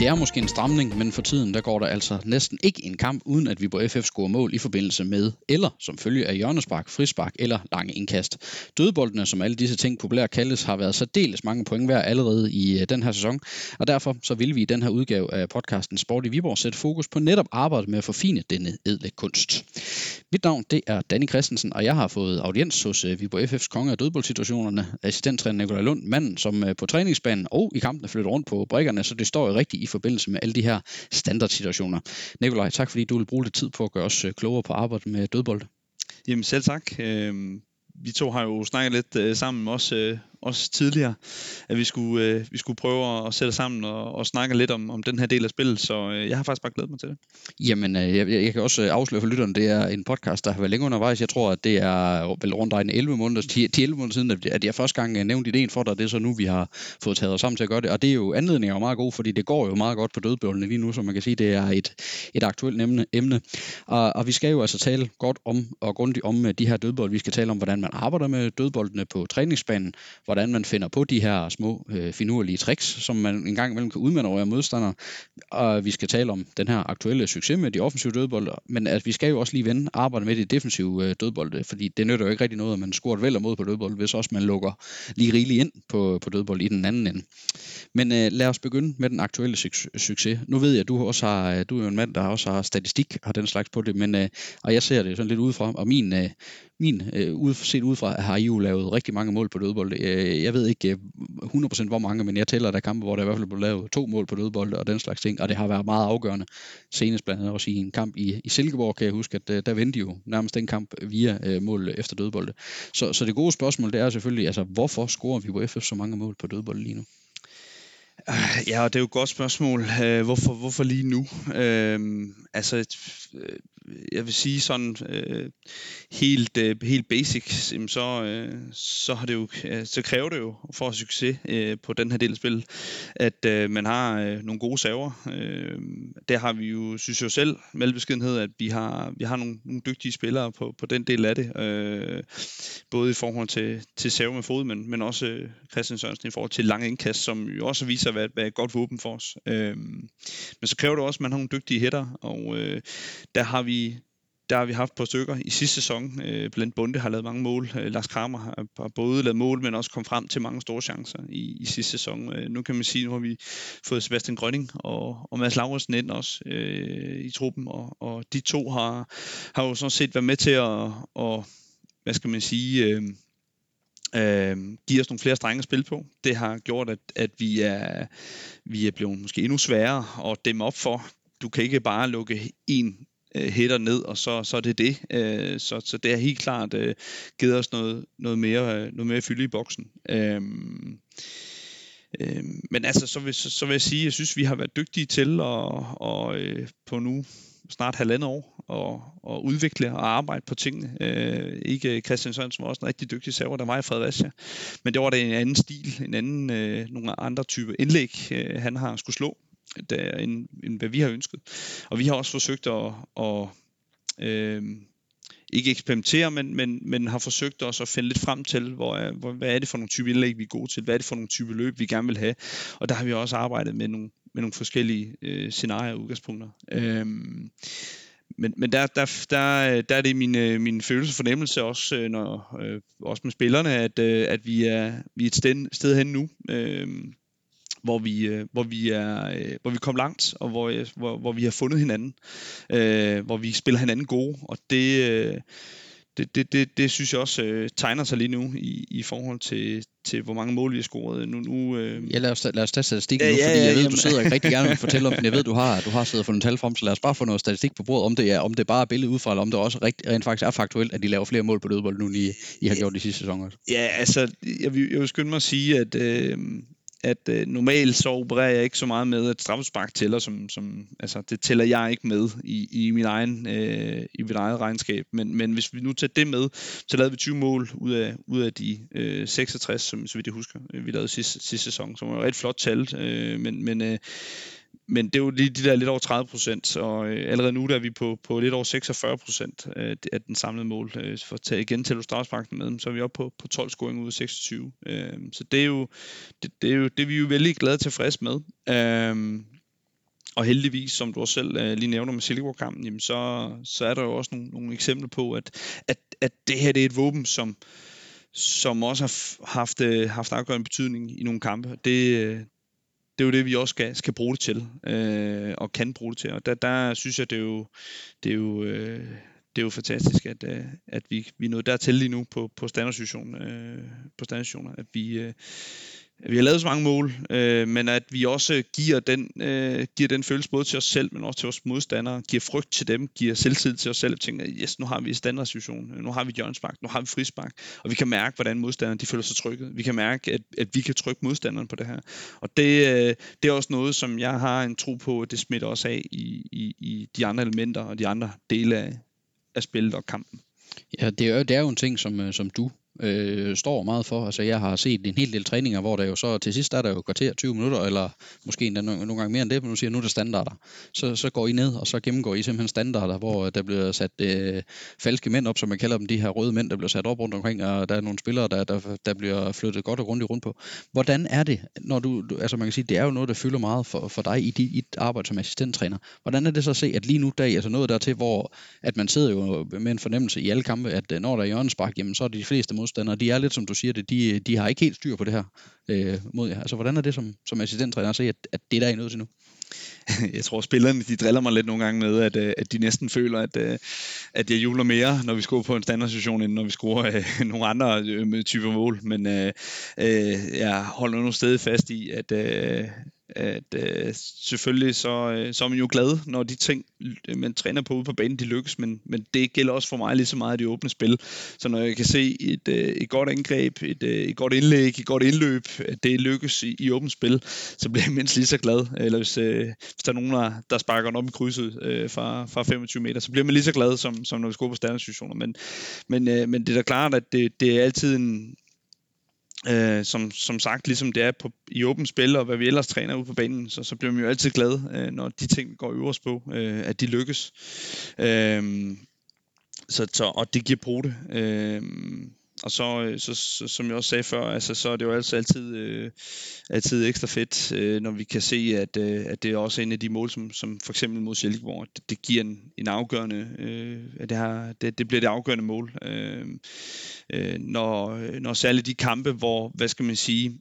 Det er måske en stramning, men for tiden der går der altså næsten ikke en kamp, uden at vi på FF scorer mål i forbindelse med, eller som følge af hjørnespark, frispark eller lange indkast. Dødboldene, som alle disse ting populært kaldes, har været særdeles mange point hver allerede i øh, den her sæson, og derfor så vil vi i den her udgave af podcasten Sport i Viborg sætte fokus på netop arbejdet med at forfine denne edle kunst. Mit navn det er Danny Christensen, og jeg har fået audiens hos øh, Viborg FF's konge af dødboldsituationerne, assistenttræner Nikolaj Lund, manden som øh, på træningsbanen og i kampene flytter rundt på brækkerne, så det står jo rigtigt i forbindelse med alle de her standardsituationer. Nikolaj, tak fordi du vil bruge lidt tid på at gøre os øh, klogere på arbejdet med dødbold. Jamen selv tak. Øhm, vi to har jo snakket lidt øh, sammen også, øh, også tidligere, at vi skulle, øh, vi skulle prøve at sætte sammen og, og snakke lidt om, om den her del af spillet, så øh, jeg har faktisk bare glædet mig til det. Jamen, øh, jeg, jeg kan også øh, afsløre for lytteren, det er en podcast, der har været længe undervejs. Jeg tror, at det er vel rundt en 11 måneder, 10, 11 måneder siden, at jeg første gang øh, nævnte ideen for dig, det er så nu, vi har fået taget os sammen til at gøre det. Og det er jo anledningen er jo meget god, fordi det går jo meget godt på dødbøllene lige nu, så man kan sige, det er et, et aktuelt emne. emne. Og, og vi skal jo altså tale godt om og grundigt om øh, de her dødbold. Vi skal tale om, hvordan man arbejder med dødboldene på træningsbanen, hvordan man finder på de her små øh, finurlige tricks, som man en gang imellem kan udmanøvrere modstandere. Og vi skal tale om den her aktuelle succes med de offensive dødbolde, men at vi skal jo også lige vende arbejde med de defensive øh, dødbolde, fordi det nytter jo ikke rigtig noget, at man scorer et vel mod på dødbold, hvis også man lukker lige rigeligt ind på, på dødbold i den anden ende. Men øh, lad os begynde med den aktuelle su- succes. Nu ved jeg, at du også har, øh, du er jo en mand, der også har statistik og den slags på det, men, øh, og jeg ser det sådan lidt udefra, og min, øh, min øh, ud, set udefra har I jo lavet rigtig mange mål på dødbold. Øh, jeg ved ikke øh, 100% hvor mange, men jeg tæller der kampe, hvor der i hvert fald blev lavet to mål på dødbold og den slags ting, og det har været meget afgørende. Senest blandt andet også i en kamp i, i Silkeborg, kan jeg huske, at øh, der vendte jo nærmest den kamp via øh, mål efter dødbolde. Så, så det gode spørgsmål, det er selvfølgelig, altså hvorfor scorer vi på FF så mange mål på dødbold lige nu? Ja, og det er jo et godt spørgsmål. Øh, hvorfor, hvorfor lige nu? Øhm, altså, øh, jeg vil sige sådan øh, helt, øh, helt basic, så, øh, så, har det jo, så kræver det jo for at succes øh, på den her del af spillet, at øh, man har øh, nogle gode server. Øh, der har vi jo, synes jo selv, med beskedenhed, at vi har, vi har nogle, nogle dygtige spillere på, på den del af det. Øh, både i forhold til, til server med fod, men, men også øh, Christian Sørensen i forhold til lange indkast, som jo også viser hvad, hvad er et godt våben for os. Øh, men så kræver det også, at man har nogle dygtige hætter, og øh, der har vi der har vi haft på stykker i sidste sæson. Øh, blandt Bunde har lavet mange mål. Øh, Lars Kramer har, har både lavet mål, men også kom frem til mange store chancer i, i sidste sæson. Øh, nu kan man sige, nu har vi fået Sebastian Grønning og, og Mads Lauritsen ind også øh, i truppen, og, og de to har, har jo sådan set været med til at, og, hvad skal man sige, øh, øh, give os nogle flere strenge at spille på. Det har gjort, at, at vi, er, vi er blevet måske endnu sværere at dæmme op for. Du kan ikke bare lukke en øh, hætter ned, og så, så er det det. Øh, så, så det har helt klart øh, givet os noget, noget, mere, øh, noget mere fylde i boksen. Øh, øh, men altså, så vil, så, så vil jeg sige, at jeg synes, vi har været dygtige til at, og, øh, på nu snart halvandet år og, og udvikle og arbejde på tingene. Øh, ikke Christian Sørensen var også en rigtig dygtig server, der var i Fredericia, men det var det en anden stil, en anden, øh, nogle andre type indlæg, øh, han har skulle slå der, end, end hvad vi har ønsket. Og vi har også forsøgt at, at øh, ikke eksperimentere, men, men, men har forsøgt også at finde lidt frem til, hvor, hvor, hvad er det for nogle type indlæg, vi er gode til, hvad er det for nogle type løb, vi gerne vil have. Og der har vi også arbejdet med nogle, med nogle forskellige øh, scenarier og udgangspunkter. Øh, men, men der, der, der, der er det min, øh, min følelse og fornemmelse også, øh, når, øh, også med spillerne, at, øh, at vi, er, vi er et sted, sted hen nu, øh, hvor vi, øh, hvor vi er, øh, hvor vi kom langt, og hvor, øh, hvor, hvor vi har fundet hinanden, øh, hvor vi spiller hinanden gode, og det, øh, det, det, det, det synes jeg også øh, tegner sig lige nu i, i forhold til, til, hvor mange mål vi har scoret. Nu, nu, øh... Ja, lad os, lad os tage statistikken ja, nu, fordi ja, ja, jeg ved, jamen. du sidder ikke rigtig gerne vil fortælle om den. Jeg ved, du har, du har siddet og fundet tal frem, så lad os bare få noget statistik på bordet, om det er, om det bare er billedet udefra, eller om det også rigt, rent faktisk er faktuelt, at de laver flere mål på dødbold, nu I, I har gjort de sidste sæsoner. Ja, altså, jeg vil, jeg vil skynde mig at sige, at øh, at øh, normalt så opererer jeg ikke så meget med, at straffespark tæller, som, som, altså det tæller jeg ikke med i, i, min egen, øh, i mit eget regnskab. Men, men hvis vi nu tager det med, så lavede vi 20 mål ud af, ud af de øh, 66, som så vidt jeg husker, øh, vi lavede sidste, sidste sæson, som var et flot tal. Øh, men men øh, men det er jo lige de der lidt over 30 procent, og øh, allerede nu der er vi på, på lidt over 46 procent øh, af den samlede mål. Øh, for at tage igen til strafsparken med, så er vi oppe på, på 12 scoring ud af 26. Øh, så det er jo det, det, er jo det, vi er jo vældig glade tilfreds med. Øh, og heldigvis, som du også selv øh, lige nævner med Silkeborg-kampen, jamen så, så er der jo også nogle, nogle eksempler på, at, at, at det her det er et våben, som, som også har haft, øh, haft afgørende betydning i nogle kampe. Det, øh, det er jo det, vi også skal, skal bruge det til, øh, og kan bruge det til. Og der, der synes jeg, det er jo, det er jo, øh, det er jo fantastisk, at, øh, at vi, vi er nået dertil lige nu på, på standardsituationer, øh, på standardsituationer at vi, øh, vi har lavet så mange mål, øh, men at vi også giver den, øh, giver den følelse både til os selv, men også til vores modstandere, giver frygt til dem, giver selvtid til os selv, og tænker, yes, nu har vi standardsituation, nu har vi hjørnspark, nu har vi frispark, og vi kan mærke, hvordan modstanderne de føler sig trykket. Vi kan mærke, at, at vi kan trykke modstanderen på det her. Og det, øh, det er også noget, som jeg har en tro på, at det smitter også af i, i, i de andre elementer og de andre dele af, af spillet og kampen. Ja, det er, det er jo en ting, som, øh, som du øh, står meget for. Altså jeg har set en hel del træninger, hvor der jo så til sidst er der jo kvarter 20 minutter, eller måske endda nogle, nogle gange mere end det, men nu siger nu er der standarder. Så, så går I ned, og så gennemgår I simpelthen standarder, hvor øh, der bliver sat øh, falske mænd op, som man kalder dem, de her røde mænd, der bliver sat op rundt omkring, og der er nogle spillere, der, der, der bliver flyttet godt og grundigt rundt på. Hvordan er det, når du, du, altså man kan sige, det er jo noget, der fylder meget for, for dig i dit arbejde som assistenttræner. Hvordan er det så at se, at lige nu, der er altså noget dertil, hvor at man sidder jo med en fornemmelse i alle kampe, at øh, når der er hjørnespark, jamen så er de fleste modstandere, de er lidt som du siger det, de, de har ikke helt styr på det her øh, mod jer. Altså hvordan er det som, som assistenttræner at se, at, at det der er I nødt til nu? jeg tror, spillerne de driller mig lidt nogle gange med, at, øh, at de næsten føler, at, øh, at jeg juler mere, når vi scorer på en standardsituation, end når vi scorer øh, nogle andre øh, typer mål. Men øh, øh, jeg holder nu stadig fast i, at, øh, at øh, selvfølgelig så, øh, så er man jo glad, når de ting, øh, man træner på ude på banen, de lykkes, men, men det gælder også for mig lige så meget i det åbne spil. Så når jeg kan se et, øh, et godt angreb, et, øh, et godt indlæg, et godt indløb, at det lykkes i, i åbent spil, så bliver jeg mindst lige så glad. Eller hvis, øh, hvis der er nogen, der, der sparker op i krydset øh, fra, fra 25 meter, så bliver man lige så glad, som, som når vi scorer på standardsituationer. Men, men, øh, men det er da klart, at det, det er altid en, Øh, som, som sagt, ligesom det er på, i åbent spil, og hvad vi ellers træner ude på banen, så, så bliver man jo altid glad, øh, når de ting går øverst på, øh, at de lykkes. Øh, så, så, og det giver på det. Øh, og så, øh, så, så, som jeg også sagde før, altså, så er det jo altså altid, øh, altid ekstra fedt, øh, når vi kan se, at, øh, at det er også en af de mål, som, som for eksempel mod Silkeborg, det, det giver en, en afgørende, øh, at det, har, det, det bliver det afgørende mål. Øh, øh, når, når særligt de kampe, hvor, hvad skal man sige,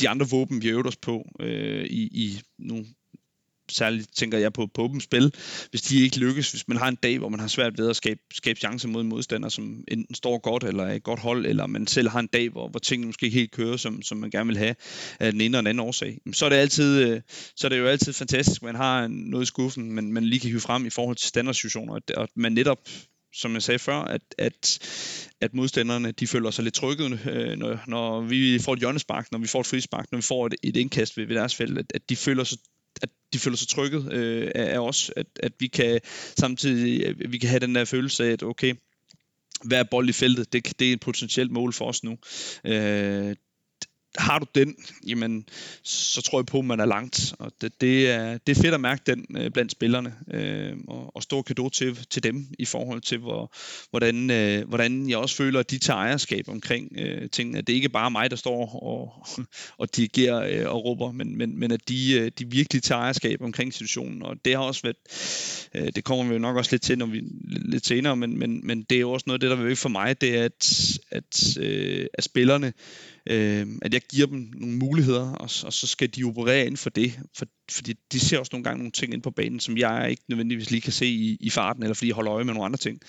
de andre våben, vi øvede os på øh, i, i nu særligt tænker jeg på, på åbent spil, hvis de ikke lykkes, hvis man har en dag, hvor man har svært ved at skabe, skabe chancer mod en modstander, som enten står godt, eller er et godt hold, eller man selv har en dag, hvor, hvor tingene måske ikke helt kører, som, som man gerne vil have, af den ene eller den anden årsag, så er det, altid, øh, så er det jo altid fantastisk, at man har noget i skuffen, men man lige kan hive frem i forhold til standardsituationer, og man netop som jeg sagde før, at, at, at modstanderne de føler sig lidt trykket, øh, når, når vi får et hjørnespark, når vi får et frispark, når vi får et, et indkast ved, ved deres felt, at, at de føler sig at de føler sig trykket øh, af, os, at, at vi kan samtidig at vi kan have den der følelse af, at okay, hver bold i feltet, det, det er et potentielt mål for os nu. Øh, har du den, jamen, så tror jeg på, at man er langt. Og det, det, er, det er fedt at mærke den øh, blandt spillerne, øh, og, og stor kado til, til dem i forhold til, hvor, hvordan, øh, hvordan jeg også føler, at de tager ejerskab omkring øh, tingene. Det er ikke bare mig, der står og, og dirigerer øh, og råber, men, men, men at de, øh, de virkelig tager ejerskab omkring situationen. Og det har også været, øh, det kommer vi jo nok også lidt til, når vi lidt senere, men, men, men det er jo også noget af det, der vil for mig, det er, at, at, øh, at spillerne øh, at jeg giver dem nogle muligheder, og, og så skal de operere inden for det, for, fordi de ser også nogle gange nogle ting ind på banen, som jeg ikke nødvendigvis lige kan se i, i farten, eller fordi jeg holder øje med nogle andre ting.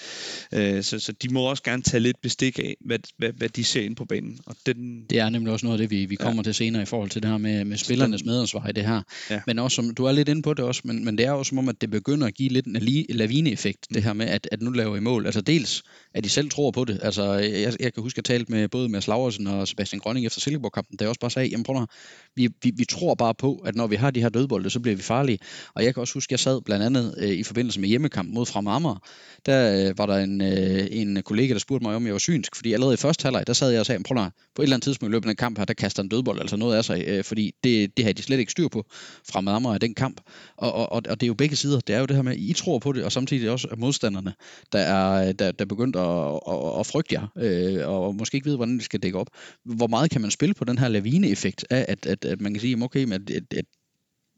Øh, så, så de må også gerne tage lidt bestik af, hvad, hvad, hvad de ser ind på banen. Og den... Det er nemlig også noget af det, vi, vi kommer ja. til senere i forhold til det her med, med spillernes medansvar i det her. Ja. Men også, som, du er lidt inde på det også, men, men det er også som om, at det begynder at give lidt en lavine-effekt, det her med, at, at nu laver I mål. Altså dels, at de selv tror på det. Altså, jeg, jeg kan huske, at jeg talte med både med Laversen og Sebastian Grønning efter Silkeborg-kampen, der også bare sagde, jamen prøv vi, vi, vi tror bare på, at når vi har de her dødbolde, så bliver vi farlige. Og jeg kan også huske, at jeg sad blandt andet øh, i forbindelse med hjemmekamp mod Frem Amager, der øh, var der en, øh, en kollega, der spurgte mig, om jeg var synsk, fordi allerede i første halvleg, der sad jeg og sagde, prøv på et eller andet tidspunkt i løbet af kamp her, der kaster en dødbold, altså noget af sig, øh, fordi det, det havde de slet ikke styr på fra Amager i den kamp. Og, og, og, det er jo begge sider. Det er jo det her med, at I tror på det, og samtidig også at modstanderne, der er der, der begyndt at, at, at frygte jer, øh, og måske ikke ved, hvordan de skal dække op. Hvor meget kan man spille på den her lavineeffekt af, at, at, at man kan sige, okay, at, at, at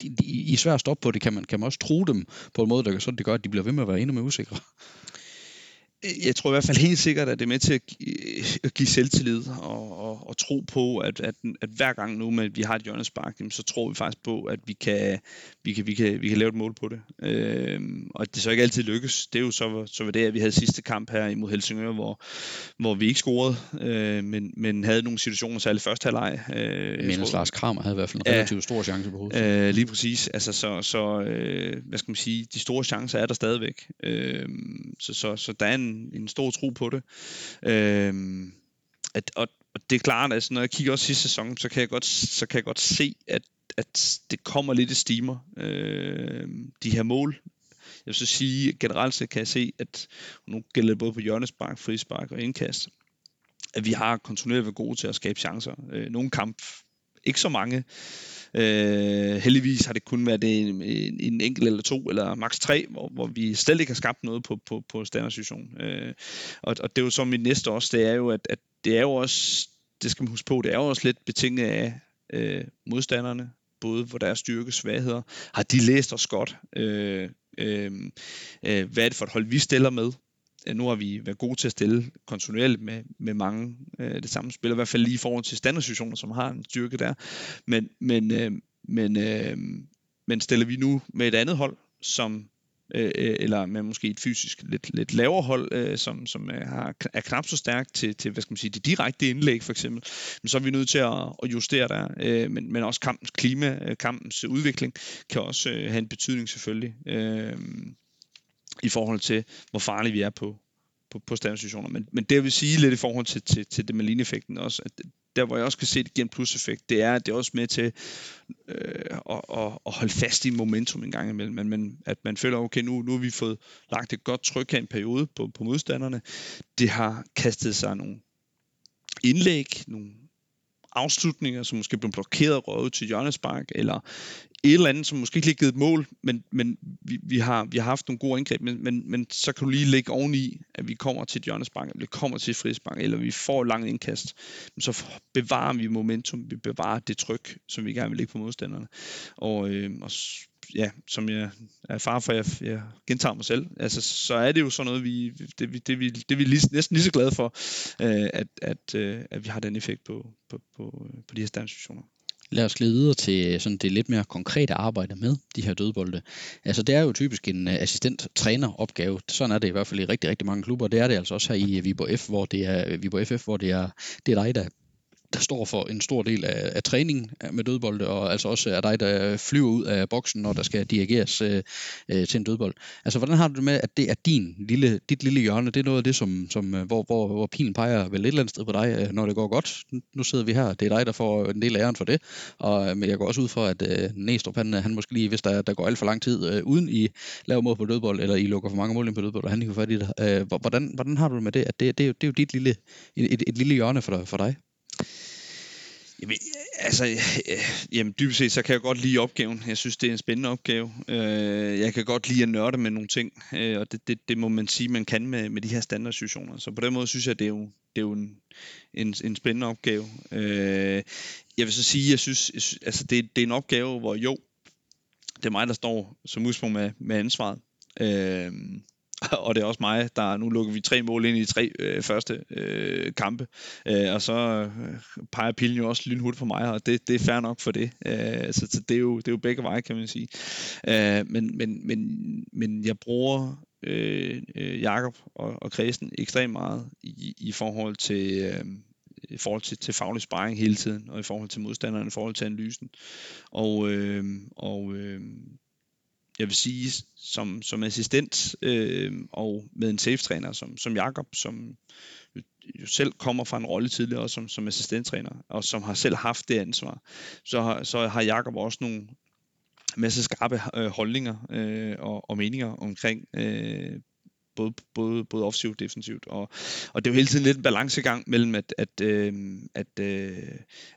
de, de, I er svært at stoppe på det. Kan man, kan man også tro dem på en måde, der, sådan det gør, at de bliver ved med at være endnu mere usikre? Jeg tror i hvert fald helt sikkert, at det er med til at give, at give selvtillid og, og, og tro på, at, at, at hver gang nu, at vi har et hjørnespark, så tror vi faktisk på, at vi kan, vi kan, vi kan, vi kan lave et mål på det. Øh, og at det så ikke altid lykkes, det er jo så, så var det, at vi havde sidste kamp her imod Helsingør, hvor, hvor vi ikke scorede, øh, men, men havde nogle situationer, særligt første halvleg. Øh, men Lars Kramer havde i hvert fald en relativt stor chance på hovedet. Øh, lige præcis. Altså, så, så øh, hvad skal man sige, de store chancer er der stadigvæk. Øh, så, så, så der er en en, stor tro på det. Øhm, at, og, og det er klart, altså, når jeg kigger også sidste sæson, så kan jeg godt, så kan jeg godt se, at, at det kommer lidt i stimer. Øh, de her mål. Jeg vil så sige, generelt set kan jeg se, at nu gælder det både på hjørnespark, frispark og indkast, at vi har kontinuerligt været gode til at skabe chancer. Øh, nogle kamp, ikke så mange, Øh, heldigvis har det kun været en, en, en enkelt eller to, eller maks tre, hvor, hvor vi slet ikke har skabt noget på, på, på standardsituation. Øh, og, og det er jo så mit næste også, det er jo, at, at det er jo også, det skal man huske på, det er jo også lidt betinget af øh, modstanderne, både hvor der er styrke svagheder. Har de læst os godt? Øh, øh, øh, hvad er det for et hold, vi stiller med? Nu har vi været gode til at stille kontinuerligt med, med mange øh, det samme spiller, i hvert fald lige i forhold til standardsituationer, som har en styrke der. Men, men, øh, men, øh, men stiller vi nu med et andet hold, som øh, øh eller med måske et fysisk lidt, lidt lavere hold, øh, som, som øh, er, er knap så stærkt til, til hvad skal man sige, det direkte indlæg for eksempel, men så er vi nødt til at, at justere der. Øh, men, men også kampens klima, øh, kampens udvikling, kan også øh, have en betydning selvfølgelig. Øh, i forhold til, hvor farlige vi er på, på, på standardsituationer. Men, men det vil sige lidt i forhold til, til, til det med lineffekten også, at der hvor jeg også kan se det igen plus-effekt, det er, at det er også med til øh, at, at, at holde fast i momentum en gang imellem, men, men at man føler, okay, nu, nu har vi fået lagt et godt tryk her en periode på, på modstanderne. Det har kastet sig nogle indlæg, nogle afslutninger, som måske blev blokeret røvet til hjørnespark, eller et eller andet, som måske ikke lige givet et mål, men, men vi, vi, har, vi har haft nogle gode indgreb, men, men, men så kan du lige lægge oveni, at vi kommer til et hjørnespark, eller vi kommer til et frispark, eller vi får langt indkast, men så bevarer vi momentum, vi bevarer det tryk, som vi gerne vil lægge på modstanderne. Og, øh, og ja, som jeg er far for, jeg, jeg gentager mig selv, altså, så er det jo sådan noget, vi, det, det, det, vi, det vi lige, næsten lige så glade for, øh, at, at, øh, at vi har den effekt på, på, på, øh, på de her standsituationer. Lad os glide videre til sådan det lidt mere konkrete arbejde med de her dødbolde. Altså det er jo typisk en øh, assistent-træner opgave. Sådan er det i hvert fald i rigtig, rigtig mange klubber. Det er det altså også her i Viborg F, hvor det er Viborg FF, hvor det er, det er dig, der der står for en stor del af, af træningen med dødbolde, og altså også er dig, der flyver ud af boksen, når der skal dirigeres øh, øh, til en dødbold. Altså, hvordan har du det med, at det er din lille, dit lille hjørne? Det er noget af det, som, som, øh, hvor, hvor, hvor pilen peger vel et eller andet sted på dig, øh, når det går godt. Nu sidder vi her, det er dig, der får en del af æren for det, og øh, men jeg går også ud for, at øh, Næstrup, han, han måske lige, hvis der, der går alt for lang tid, øh, uden I laver mål på dødbold, eller I lukker for mange mål ind på dødbold, og han ikke får fat i det. Øh, hvordan, hvordan har du det med det? At det, det, er jo, det er jo dit lille, et, et, et lille hjørne for, for dig. Jamen, øh, altså, øh, jamen, dybest set, så kan jeg godt lide opgaven. Jeg synes, det er en spændende opgave. Øh, jeg kan godt lide at nørde med nogle ting, og det, det, det må man sige, man kan med, med de her standardsituationer. Så på den måde synes jeg, det er jo, det er jo en, en, en spændende opgave. Jeg vil så sige, jeg synes, jeg synes altså, det, det er en opgave, hvor jo, det er mig, der står som udspunkt med, med ansvaret. Øh, og det er også mig, der nu lukker vi tre mål ind i tre øh, første øh, kampe, øh, og så øh, peger pilen jo også lynhurtigt på mig, og det, det er fair nok for det. Øh, så, så det, er jo, det er jo begge veje, kan man sige. Øh, men, men, men, men jeg bruger øh, øh Jakob og, og Kristen ekstremt meget i, i forhold til... Øh, i forhold til, til faglig sparring hele tiden, og i forhold til modstanderen, i forhold til analysen. Og, øh, og øh, jeg vil sige, som, som assistent øh, og med en safe-træner som, som Jakob, som jo selv kommer fra en rolle tidligere som, som assistenttræner, og som har selv haft det ansvar, så har, så har Jakob også nogle masse skarpe øh, holdninger øh, og, og meninger omkring øh, både, både, både offensivt og defensivt. Og, og det er jo hele tiden lidt en balancegang mellem, at, at, øh, at øh,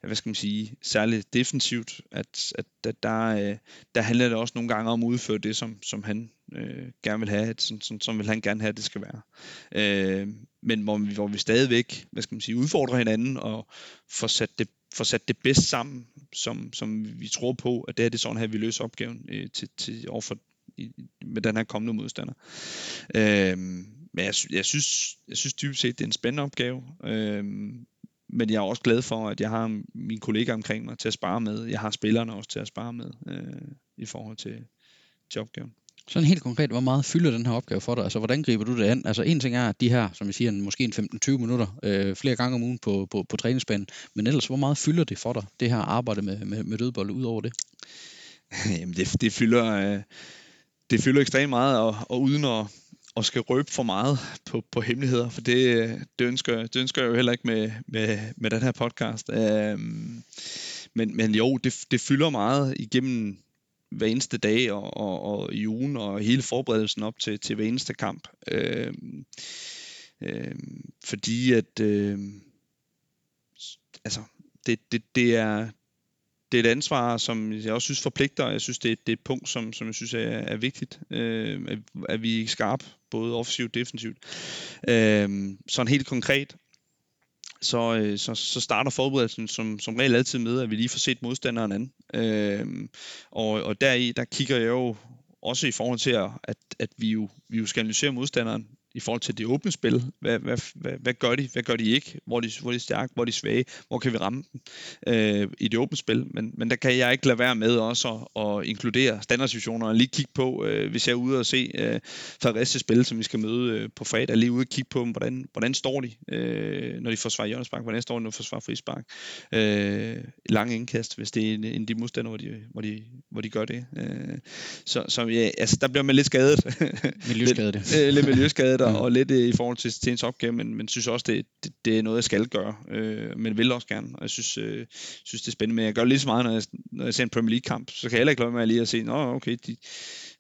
hvad skal man sige, særligt defensivt, at, at, at der, øh, der handler det også nogle gange om at udføre det, som, som han øh, gerne vil have, som, som, som vil han gerne have, at det skal være. Øh, men hvor vi, hvor vi stadigvæk, hvad skal man sige, udfordrer hinanden og får sat det får sat det bedst sammen, som, som vi tror på, at det er det sådan her, vi løser opgaven øh, til, til overfor, i, med den her kommende modstander. Øh, men jeg, jeg, synes, jeg synes dybest set, det er en spændende opgave. Øh, men jeg er også glad for, at jeg har mine kollegaer omkring mig til at spare med. Jeg har spillerne også til at spare med øh, i forhold til, til opgaven. Sådan helt konkret, hvor meget fylder den her opgave for dig? Altså, hvordan griber du det an? Altså, en ting er, at de her, som jeg siger, måske en 15-20 minutter øh, flere gange om ugen på, på, på træningsbanen, men ellers, hvor meget fylder det for dig, det her arbejde med, med, med dødbold ud over det? Jamen, det, det fylder... Øh, det fylder ekstremt meget, og, og uden at, at skal røbe for meget på, på hemmeligheder, for det, det, ønsker, det ønsker jeg jo heller ikke med, med, med den her podcast. Øhm, men, men jo, det, det fylder meget igennem hver eneste dag og, og, og i ugen og hele forberedelsen op til, til hver eneste kamp. Øhm, øhm, fordi at øhm, altså, det, det, det, er, det er et ansvar, som jeg også synes forpligter, jeg synes, det er, det er et punkt, som, som jeg synes er, er vigtigt, øh, at, at vi er skarpe, både offensivt og defensivt. Øh, sådan helt konkret, så, øh, så, så starter forberedelsen som, som regel altid med, at vi lige får set modstanderen an. Øh, og, og deri, der kigger jeg jo også i forhold til, at, at vi, jo, vi jo skal analysere modstanderen i forhold til det åbne spil. Hvad, hvad, hvad, hvad gør de? Hvad gør de ikke? Hvor er de, hvor er de stærke? Hvor er de svage? Hvor kan vi ramme dem øh, i det åbne spil? Men, men der kan jeg ikke lade være med også at, at inkludere standardsituationer og lige kigge på, øh, hvis jeg er ude og se øh, Fares spil, som vi skal møde øh, på fredag, lige ude og kigge på, hvordan, hvordan står de, øh, når de forsvarer hjørnespark? Hvordan står de, når de forsvarer frispark? Øh, lang indkast, hvis det er en, en de modstandere, hvor de, hvor de, hvor de gør det. Øh, så så ja, altså, der bliver man lidt skadet. Miljøskadet. lidt, øh, lidt miljøskadet og, og lidt øh, i forhold til, til ens opgave, men, men synes også, det, det, det er noget, jeg skal gøre, øh, men vil også gerne, og jeg synes, øh, synes det er spændende, men jeg gør lige så meget, når jeg, når jeg ser en Premier League-kamp, så kan jeg heller ikke lade med lige at se, nå okay, de,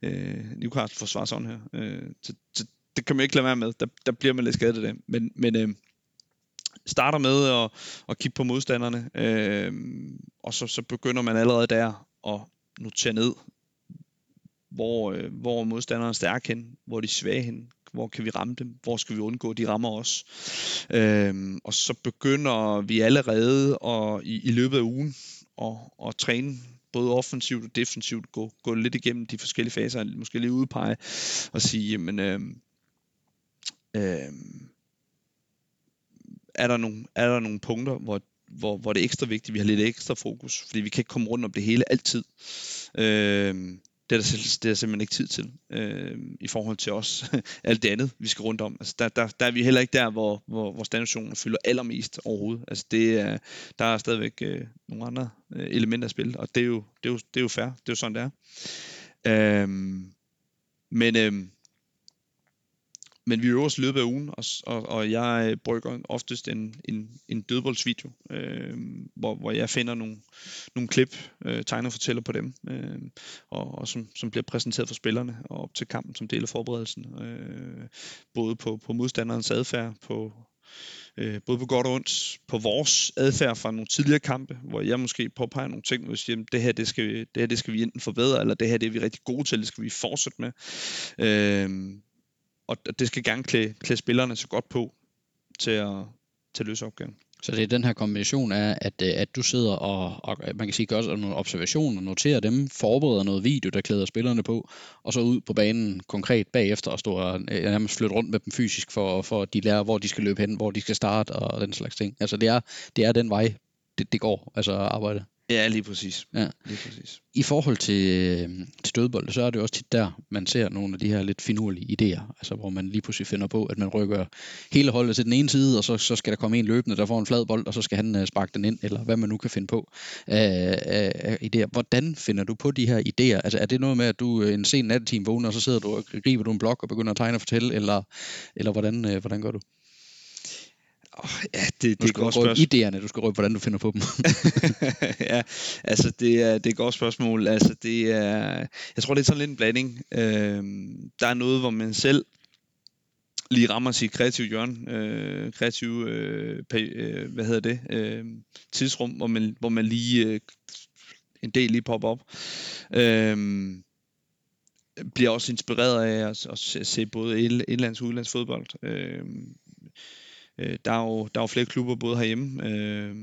øh, Newcastle forsvarer sådan her, øh, så, så det kan man ikke lade være med, der, der bliver man lidt skadet af det, men, men øh, starter med at, at kigge på modstanderne, øh, og så, så begynder man allerede der at notere ned, hvor, øh, hvor modstanderen er stærk hen, hvor de er svage hen, hvor kan vi ramme dem, hvor skal vi undgå, at de rammer os. Øhm, og så begynder vi allerede at, i, i løbet af ugen at, at træne både offensivt og defensivt, gå, gå lidt igennem de forskellige faser, måske lige udpege og sige, jamen, øhm, øhm, er, der nogle, er der nogle punkter, hvor, hvor, hvor det er ekstra vigtigt, vi har lidt ekstra fokus, fordi vi kan ikke komme rundt om det hele altid. Øhm, det er der, det er der simpelthen ikke tid til øh, i forhold til os alt det andet, vi skal rundt om. Altså, der, der, der er vi heller ikke der, hvor, hvor, hvor standardsituationen fylder allermest overhovedet. Altså, det er, der er stadigvæk øh, nogle andre øh, elementer at spil, og det er, jo, det, er jo, det er jo fair. Det er jo sådan, det er. Øh, men øh, men vi øver os løbet af ugen, og, og, og jeg brygger oftest en, en, en dødboldsvideo, øh, hvor, hvor jeg finder nogle, nogle klip, øh, tegner og fortæller på dem, øh, og, og som, som bliver præsenteret for spillerne og op til kampen som del af forberedelsen. Øh, både på, på modstanderens adfærd, på, øh, både på godt og ondt, på vores adfærd fra nogle tidligere kampe, hvor jeg måske påpeger nogle ting, hvor jeg siger, det her, det skal, vi, det her det skal vi enten forbedre, eller det her det er vi rigtig gode til, det skal vi fortsætte med. Øh, og det skal gerne klæde, klæde spillerne så godt på til at, til at løse opgaven. Så det er den her kombination af, at, øh, at du sidder og, og øh, man kan sige, gør nogle observationer, noterer dem, forbereder noget video, der klæder spillerne på, og så ud på banen konkret bagefter og stå og øh, nærmest flytte rundt med dem fysisk, for, for at de lærer, hvor de skal løbe hen, hvor de skal starte og den slags ting. Altså det er, det er den vej, det, det går, altså arbejde. Ja, lige præcis. Ja. Lige præcis. I forhold til, øh, til dødbold, så er det også tit der, man ser nogle af de her lidt finurlige idéer, altså hvor man lige pludselig finder på, at man rykker hele holdet til den ene side, og så, så skal der komme en løbende, der får en flad bold, og så skal han uh, sparke den ind, eller hvad man nu kan finde på af, af idéer. Hvordan finder du på de her idéer? Altså er det noget med, at du øh, en sen nattetime vågner, og så sidder du og griber du en blok og begynder at tegne og fortælle, eller, eller hvordan, uh, hvordan gør du? Oh, ja, det, det er et godt spørgsmål. idéerne, du skal røbe, hvordan du finder på dem. ja, altså det er, det er et godt spørgsmål. Altså det er, jeg tror, det er sådan lidt en blanding. Øh, der er noget, hvor man selv lige rammer sit kreative hjørne, øh, kreative, øh, øh, hvad hedder det, øh, tidsrum, hvor man, hvor man lige, øh, en del lige popper op. Øh, bliver også inspireret af at, at se både indlands og udlands fodbold. Øh, Øh, der, er jo, der er jo flere klubber både herhjemme, øh,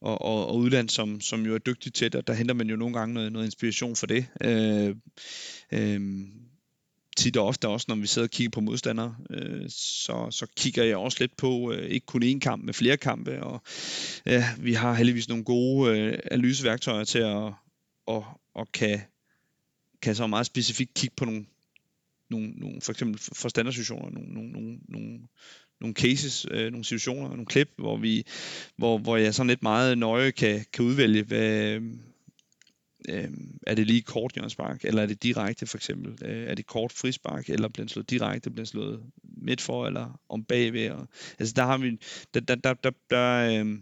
og, og, og udland, som, som jo er dygtige til det, og der henter man jo nogle gange noget, noget inspiration for det. Øh, øh, tit og ofte også, når vi sidder og kigger på modstandere, øh, så, så kigger jeg også lidt på øh, ikke kun én kamp, men flere kampe, og ja, vi har heldigvis nogle gode øh, analyseværktøjer til at og, og kan, kan så meget specifikt kigge på nogle, nogle, nogle for eksempel for standardsituationer, nogle, nogle, nogle, nogle, nogle cases, øh, nogle situationer, nogle klip, hvor vi, hvor, hvor jeg sådan lidt meget nøje kan, kan udvælge, hvad, øh, øh, er det lige kort hjørnespark, eller er det direkte for eksempel? Øh, er det kort frispark, eller bliver den slået direkte, bliver den slået midt for, eller om bagved? Og, altså der har vi, der, der, der, der, der øh,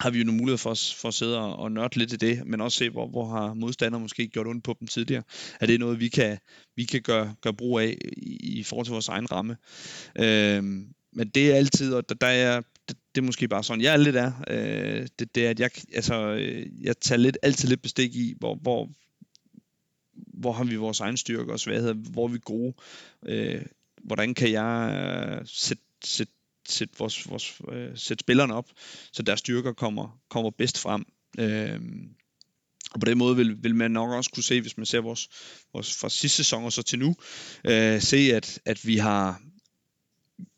har vi jo nogle muligheder for, for at sidde og, og nørde lidt i det, men også se, hvor, hvor har modstandere måske gjort ondt på dem tidligere. Er det noget, vi kan, vi kan gøre, gøre brug af i, i forhold til vores egen ramme? Øhm, men det er altid, og der, der er det, det er måske bare sådan, jeg er lidt er. Øh, det, det er, at jeg, altså, øh, jeg tager lidt, altid lidt bestik i, hvor, hvor, hvor har vi vores egen styrker og svagheder, hvor er vi gode, øh, hvordan kan jeg øh, sætte, sætte, sætte, vores, vores, øh, sætte spillerne op, så deres styrker kommer, kommer bedst frem. Øh, og på den måde vil, vil man nok også kunne se, hvis man ser vores, vores fra sidste sæson og så til nu, øh, se at, at vi har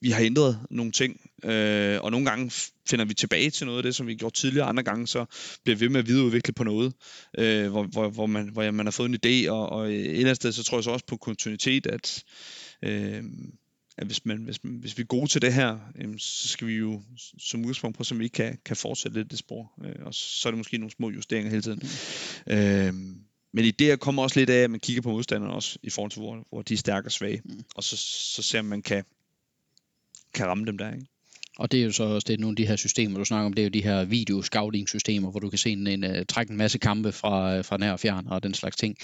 vi har ændret nogle ting, øh, og nogle gange finder vi tilbage til noget af det, som vi gjort tidligere, andre gange så bliver vi ved med at videreudvikle på noget, øh, hvor, hvor, hvor, man, hvor man har fået en idé, og, og et eller andet sted, så tror jeg så også på kontinuitet, at, øh, at hvis, man, hvis, man, hvis vi er gode til det her, øh, så skal vi jo som udgangspunkt på, så vi ikke kan, kan fortsætte lidt det spor, øh, og så er det måske nogle små justeringer hele tiden. Mm. Øh, men idéer kommer også lidt af, at man kigger på modstanderne også, i forhold til, hvor, hvor de er stærke og svage, mm. og så, så ser man, kan kan ramme dem der. Ikke? Og det er jo så også det nogle af de her systemer, du snakker om, det er jo de her video-scouting-systemer, hvor du kan se en, en, uh, trække en masse kampe fra, øh, fra nær og fjern og den slags ting.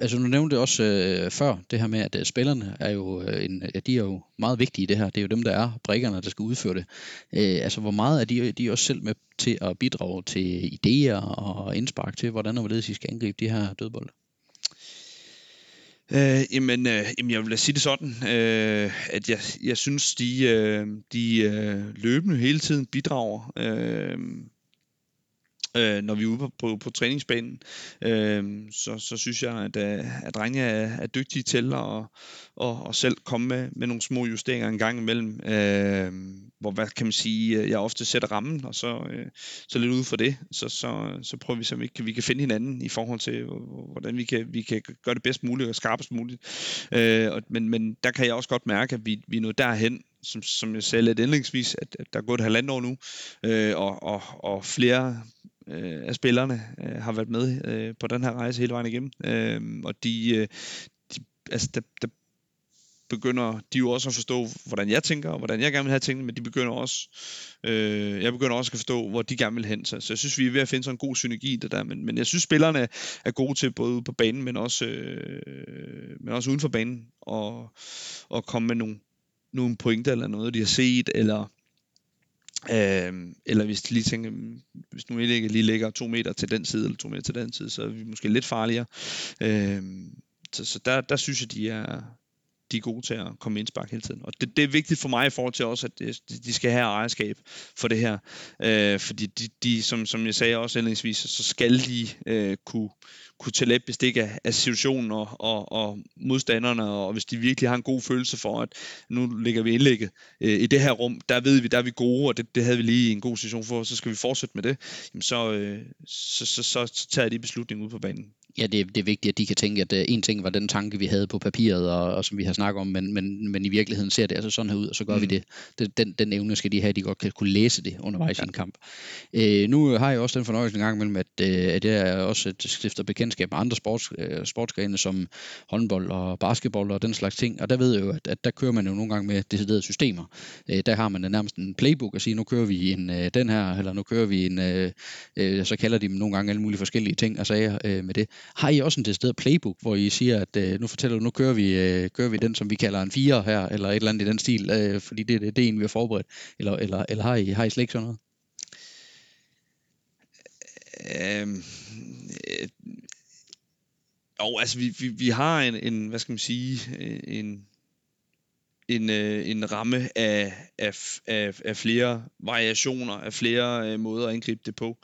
Altså du nævnte det også uh, før, det her med, at uh, spillerne er jo, en, ja, de er jo meget vigtige i det her. Det er jo dem, der er brikkerne, der skal udføre det. Øh, altså hvor meget er de, de er også selv med til at bidrage til idéer og indspark til, hvordan og hvorledes I skal angribe de her dødbolde? Øh, jamen, øh, jamen, jeg vil sige det sådan, øh, at jeg, jeg synes, de, øh, de øh, løbende hele tiden bidrager. Øh, øh, når vi er ude på, på, på træningsbanen, øh, så, så synes jeg, at, øh, at drengene er, er dygtige til at og, og selv komme med, med nogle små justeringer en gang imellem. Øh, hvor, hvad kan man sige, øh, jeg ofte sætter rammen, og så, øh, så lidt ud for det, så, så, så prøver vi, så vi kan, vi kan finde hinanden i forhold til, hvordan vi kan, vi kan gøre det bedst muligt og skarpest muligt. Øh, og, men, men der kan jeg også godt mærke, at vi, vi er nået derhen, som, som jeg sagde lidt indlægsvis, at, at der er gået et halvandet år nu, øh, og, og, og flere øh, af spillerne øh, har været med øh, på den her rejse hele vejen igennem. Øh, og de, øh, de altså, der, der begynder de jo også at forstå, hvordan jeg tænker, og hvordan jeg gerne vil have tingene, men de begynder også, øh, jeg begynder også at forstå, hvor de gerne vil hen. Så, så jeg synes, vi er ved at finde sådan en god synergi det der, men, men jeg synes, spillerne er gode til både på banen, men også, øh, men også uden for banen, og, og komme med nogle, nogle pointer eller noget, de har set, eller Øh, eller hvis de lige tænker, mm, hvis nu ikke lige ligger to meter til den side, eller to meter til den side, så er vi måske lidt farligere. Øh, så, så der, der synes jeg, de er, de er gode til at komme med indspark hele tiden. Og det, det er vigtigt for mig i forhold til også, at de skal have ejerskab for det her. Øh, fordi de, de som, som jeg sagde også indledningsvis, så skal de øh, kunne, kunne tage let bestik af, af situationen og, og, og modstanderne, og hvis de virkelig har en god følelse for, at nu ligger vi indlægget øh, i det her rum, der ved vi, der er vi gode, og det, det havde vi lige en god situation for, så skal vi fortsætte med det, jamen så, øh, så, så, så, så tager de beslutningen ud på banen ja, det, det er vigtigt, at de kan tænke, at uh, en ting var den tanke, vi havde på papiret, og, og som vi har snakket om, men, men, men i virkeligheden ser det altså sådan her ud, og så gør mm. vi det. det den, den evne skal de have, at de godt kan kunne læse det undervejs ja. i en kamp. Uh, nu har jeg også den fornøjelse en gang imellem, at, uh, at jeg også stifter bekendtskab med andre sports, uh, sportsgrene, som håndbold og basketball og den slags ting, og der ved jeg jo, at, at der kører man jo nogle gange med deciderede systemer. Uh, der har man nærmest en playbook at sige, nu kører vi en, uh, den her, eller nu kører vi en, uh, uh, så kalder de dem nogle gange alle mulige forskellige ting og sager uh, med det. Har I også en decideret playbook, hvor I siger, at øh, nu fortæller du, nu kører vi, øh, kører vi den, som vi kalder en 4 her, eller et eller andet i den stil, øh, fordi det, det, det er en, vi har forberedt, eller, eller, eller har, I, har I slet ikke sådan noget? Øhm, øh, jo, altså vi, vi, vi har en, en, hvad skal man sige, øh, en, en, øh, en ramme af, af, af, af flere variationer, af flere øh, måder at angribe det på.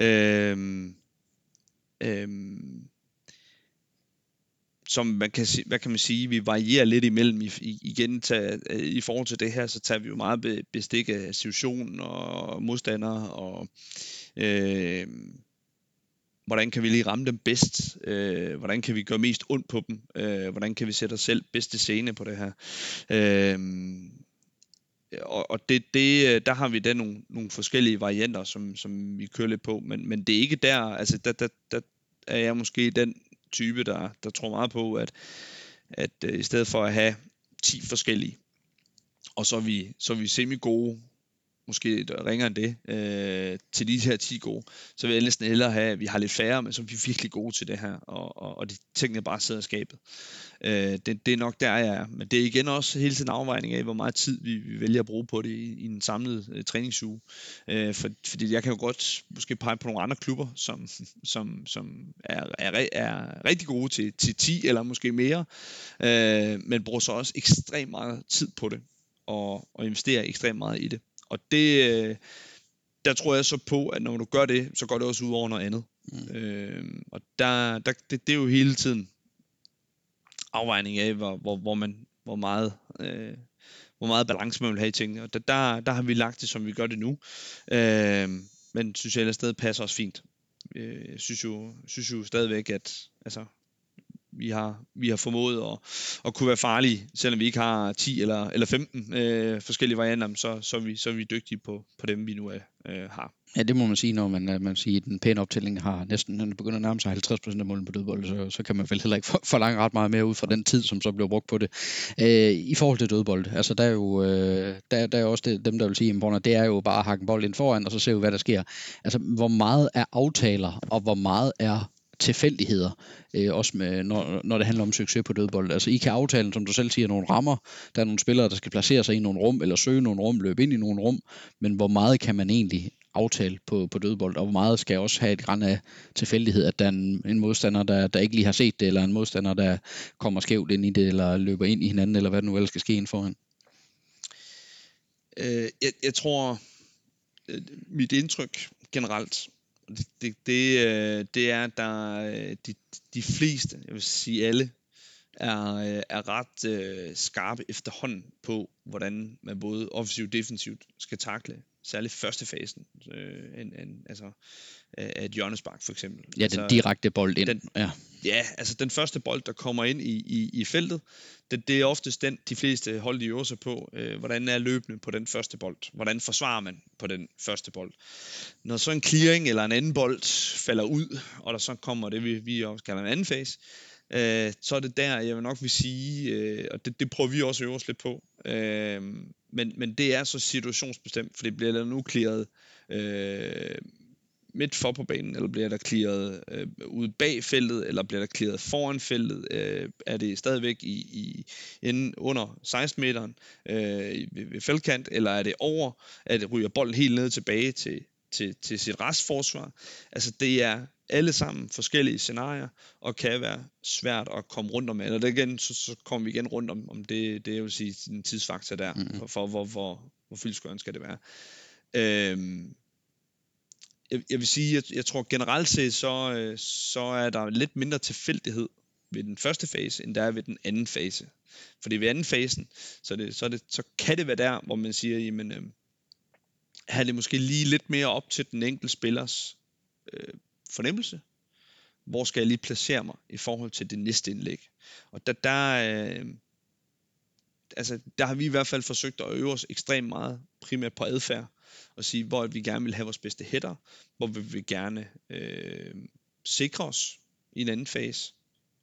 Øhm, øhm, som man kan, hvad kan man sige, vi varierer lidt imellem i, i, igen tage, øh, i forhold til det her, så tager vi jo meget bestik af situationen og modstandere og øh, hvordan kan vi lige ramme dem bedst, øh, hvordan kan vi gøre mest ondt på dem, øh, hvordan kan vi sætte os selv bedste scene på det her. Øh, og, og det, det, der har vi da nogle, nogle forskellige varianter, som, som vi kører lidt på, men, men det er ikke der, altså der, der, der er jeg måske den type, der, der tror meget på, at, at øh, i stedet for at have 10 forskellige, og så er vi, så er vi semi-gode måske ringer end det, øh, til de her 10 gode, så vil jeg næsten hellere have, at vi har lidt færre, men så er vi virkelig gode til det her, og, og, og de tingene bare sidder i skabet. Øh, det, det er nok der, jeg er. Men det er igen også hele tiden afvejning af, hvor meget tid vi, vi vælger at bruge på det i, i en samlet øh, træningsuge. Øh, for, fordi jeg kan jo godt måske pege på nogle andre klubber, som, som, som er, er, er rigtig gode til, til 10 eller måske mere, øh, men bruger så også ekstremt meget tid på det, og, og investerer ekstremt meget i det. Og det, øh, der tror jeg så på, at når du gør det, så går det også ud over noget andet. Mm. Øh, og der, der, det, det er jo hele tiden afvejning af, hvor, hvor, hvor, man, hvor meget... Øh, hvor meget balance man vil have i tingene. Og der, der, der har vi lagt det, som vi gør det nu. Øh, men synes jeg, at stedet passer os fint. Øh, jeg synes jo, synes jo stadigvæk, at altså, vi har, vi har formået at, at kunne være farlige, selvom vi ikke har 10 eller, eller 15 øh, forskellige varianter, så, så, er vi, så er vi dygtige på, på dem, vi nu er, øh, har. Ja, det må man sige, når man, man siger, at den pæne optælling har næsten, når begynder at nærme sig 50% af målen på dødbold, så, så kan man vel heller ikke forlange ret meget mere ud fra den tid, som så bliver brugt på det. Øh, I forhold til dødbold, altså der er jo, øh, der, der er også det, dem, der vil sige, at det er jo bare at hakke en bold ind foran, og så ser vi, hvad der sker. Altså, hvor meget er aftaler, og hvor meget er tilfældigheder, øh, også med, når, når det handler om succes på dødbold. Altså I kan aftale, som du selv siger, nogle rammer. Der er nogle spillere, der skal placere sig i nogle rum, eller søge nogle rum, løbe ind i nogle rum, men hvor meget kan man egentlig aftale på, på dødbold, og hvor meget skal også have et græn af tilfældighed, at der er en, en modstander, der, der ikke lige har set det, eller en modstander, der kommer skævt ind i det, eller løber ind i hinanden, eller hvad det nu ellers skal ske ind foran? Øh, jeg, jeg tror, øh, mit indtryk generelt, det, det, det, øh, det er, at der øh, de, de fleste, jeg vil sige alle, er, øh, er ret øh, skarpe efterhånden på, hvordan man både offensivt og defensivt skal takle særligt første fasen øh, en, en, altså, af et hjørnespark for eksempel. Ja, den altså, direkte bold ind. Den, ja. ja, altså den første bold, der kommer ind i, i, i feltet, det, det er oftest den, de fleste hold de øver sig på. Øh, hvordan er løbende på den første bold? Hvordan forsvarer man på den første bold? Når så en clearing eller en anden bold falder ud, og der så kommer det, vi, vi også kalder en anden fase, øh, så er det der, jeg vil nok vil sige, øh, og det, det prøver vi også at øve os lidt på, øh, men, men det er så situationsbestemt, for det bliver der nu clearet øh, midt for på banen, eller bliver der clearet øh, ude bag feltet, eller bliver der clearet foran feltet? Øh, er det stadigvæk i, i inden under 16 meteren øh, ved, ved feltkant, eller er det over, at det ryger bolden helt ned tilbage til, til, til sit restforsvar? Altså det er alle sammen forskellige scenarier, og kan være svært at komme rundt om. Eller det igen, så, så kommer vi igen rundt om, om det, det jeg vil sige, en tidsfaktor der, mm. for, for hvor, hvor, hvor fyldskøren skal det være. Øhm, jeg, jeg vil sige, jeg, jeg tror generelt set, så, øh, så er der lidt mindre tilfældighed ved den første fase, end der er ved den anden fase. Fordi ved anden fasen, så, det, så, det, så kan det være der, hvor man siger, jamen, øh, have det måske lige lidt mere op til den enkelte spillers øh, fornemmelse. Hvor skal jeg lige placere mig i forhold til det næste indlæg? Og der, der, øh, altså, der har vi i hvert fald forsøgt at øve os ekstremt meget, primært på adfærd, og sige, hvor vi gerne vil have vores bedste hætter, hvor vi vil gerne øh, sikre os i en anden fase.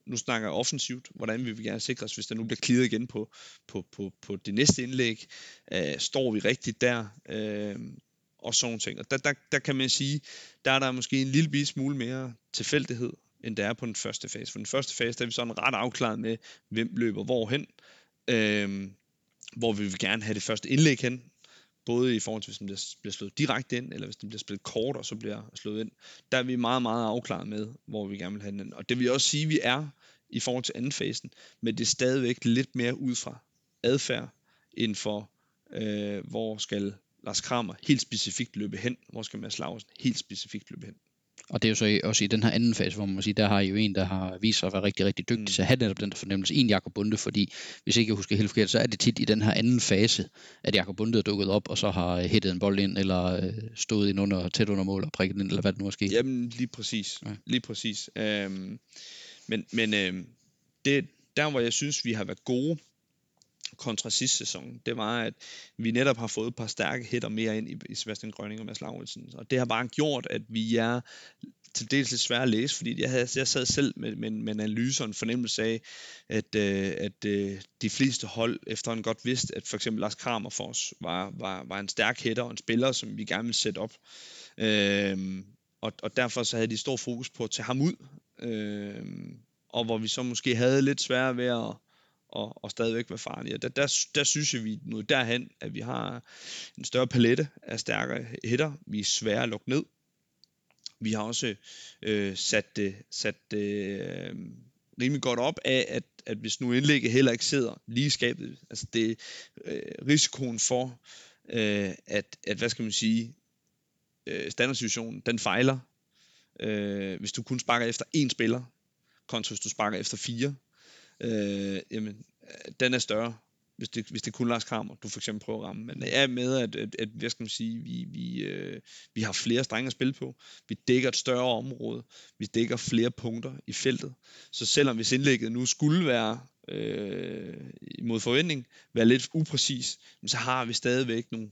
Nu snakker jeg offensivt, hvordan vi vil gerne sikre os, hvis der nu bliver klidet igen på, på, på, på det næste indlæg. Øh, står vi rigtigt der? Øh, og sådan ting. Og der, der, der kan man sige, der er der måske en lille smule mere tilfældighed, end der er på den første fase. For den første fase, der er vi sådan ret afklaret med, hvem løber hvorhen, øhm, hvor vi vil gerne have det første indlæg hen, både i forhold til, hvis den bliver, bliver slået direkte ind, eller hvis den bliver spillet kort, og så bliver slået ind. Der er vi meget, meget afklaret med, hvor vi gerne vil have den. Og det vil også sige, at vi er i forhold til anden fasen, men det er stadigvæk lidt mere ud fra adfærd, end for, øh, hvor skal Lars Kramer helt specifikt løbe hen, hvor skal Mads Lausen helt specifikt løbe hen. Og det er jo så også i den her anden fase, hvor man må sige, der har I jo en, der har vist sig at være rigtig, rigtig dygtig mm. til at have netop den der fornemmelse. En Jakob Bunde, fordi hvis ikke jeg husker helt forkert, så er det tit i den her anden fase, at Jakob Bunde er dukket op, og så har hættet en bold ind, eller øh, stået ind under, tæt under mål og prikket ind, eller hvad det nu er sket. Jamen lige præcis. Ja. Lige præcis. Øhm, men men øhm, det, der hvor jeg synes, vi har været gode, kontra sidste sæson, det var, at vi netop har fået et par stærke hætter mere ind i, i Sebastian Grønning og Mads Lauritsen. Og det har bare gjort, at vi er til dels lidt svært at læse, fordi jeg, havde, jeg sad selv med, med, med en analyse og en fornemmelse af, at, øh, at øh, de fleste hold efterhånden godt vidste, at for eksempel Lars Kramer for os var, var, var en stærk hætter og en spiller, som vi gerne ville sætte op. Øh, og, og derfor så havde de stor fokus på at tage ham ud, øh, og hvor vi så måske havde lidt svært ved at og, og stadigvæk være farlige. der, der, der synes jeg, vi nu derhen, at vi har en større palette af stærkere hitter. Vi er svære at lukke ned. Vi har også øh, sat det, sat det øh, rimelig godt op af, at, at hvis nu indlægget heller ikke sidder lige i skabet, altså det øh, risikoen for, øh, at, at, hvad skal man sige, øh, standardsituationen, den fejler, øh, hvis du kun sparker efter én spiller, kontra hvis du sparker efter fire, øh, jamen, den er større, hvis det, hvis det kun Lars Kramer, du for eksempel prøver at ramme. Men jeg er med, at, at, at hvad skal man sige, vi, vi, øh, vi har flere strenge at spille på. Vi dækker et større område. Vi dækker flere punkter i feltet. Så selvom hvis indlægget nu skulle være øh, mod forventning, være lidt upræcis, så har vi stadigvæk nogle,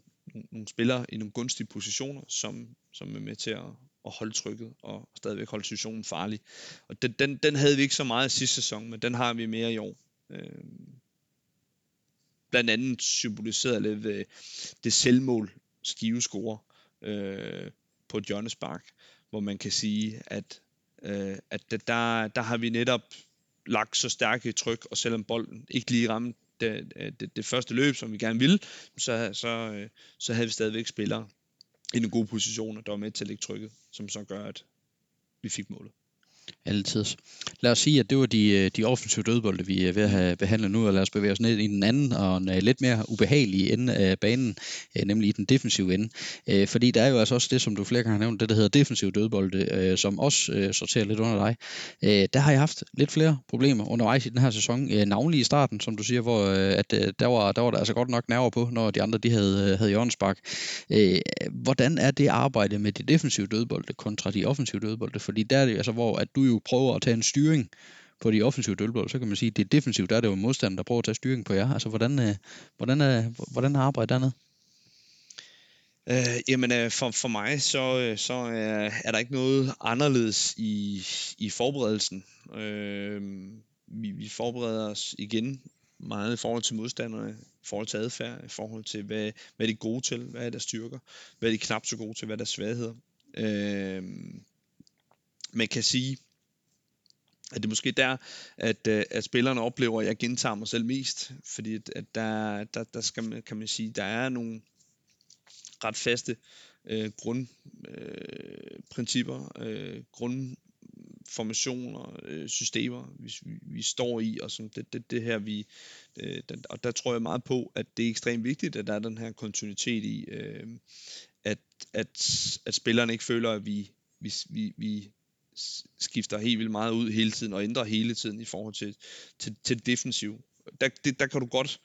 nogle spillere i nogle gunstige positioner, som, som er med til at, at holde trykket og stadigvæk holde situationen farlig. Og den, den, den havde vi ikke så meget sidste sæson, men den har vi mere i år. Øh, blandt andet symboliseret lidt ved det selvmål, Skive scorer øh, på et hjørnespark, hvor man kan sige, at, øh, at der, der har vi netop lagt så stærke tryk, og selvom bolden ikke lige ramte det, det, det første løb, som vi gerne ville, så, så, øh, så havde vi stadigvæk spillere i en god position, og der var med til at lægge trykket, som så gør, at vi fik målet. Altid. Lad os sige, at det var de, øh, de offensive dødbolde, vi er ved at have behandlet nu, og lad os bevæge os ned i den anden og en øh, lidt mere ubehagelig ende af banen, nemlig i den defensive ende. Fordi der er jo altså også det, som du flere gange har nævnt, det der hedder defensive dødbolde, som også sorterer lidt under dig. Der har jeg haft lidt flere problemer undervejs i den her sæson, navnlig i starten, som du siger, hvor at, der, var, der var der altså godt nok nerver på, når de andre de havde, havde hjørnespark. Hvordan er det arbejde med de defensive dødbolde kontra de offensive dødbolde? Fordi der er det altså, hvor at du jo prøver at tage en styring på de offensive dølbold, så kan man sige, at det er defensivt, der er det jo modstanderen, der prøver at tage styring på jer. Altså, hvordan, øh, hvordan, er, hvordan er arbejdet dernede? Øh, jamen øh, for, for mig så, øh, så er, er der ikke noget anderledes i, i forberedelsen. Øh, vi, vi forbereder os igen meget i forhold til modstanderne, i forhold til adfærd, i forhold til hvad, hvad de er gode til, hvad er deres styrker, hvad er de knap så gode til, hvad er deres svagheder. Øh, man kan sige, at det er måske der, at, øh, at spillerne oplever, at jeg gentager mig selv mest, fordi at der, der, der skal man, kan man sige, der er nogle ret faste øh, grundprincipper, øh, øh, grundformationer, øh, systemer, vi, vi, vi står i, og som det, det, det her, vi, øh, den, og der tror jeg meget på, at det er ekstremt vigtigt, at der er den her kontinuitet i, øh, at, at, at spillerne ikke føler, at vi, vi, vi, vi skifter helt vildt meget ud hele tiden og ændrer hele tiden i forhold til, til, til defensiv. Der, det, der kan du godt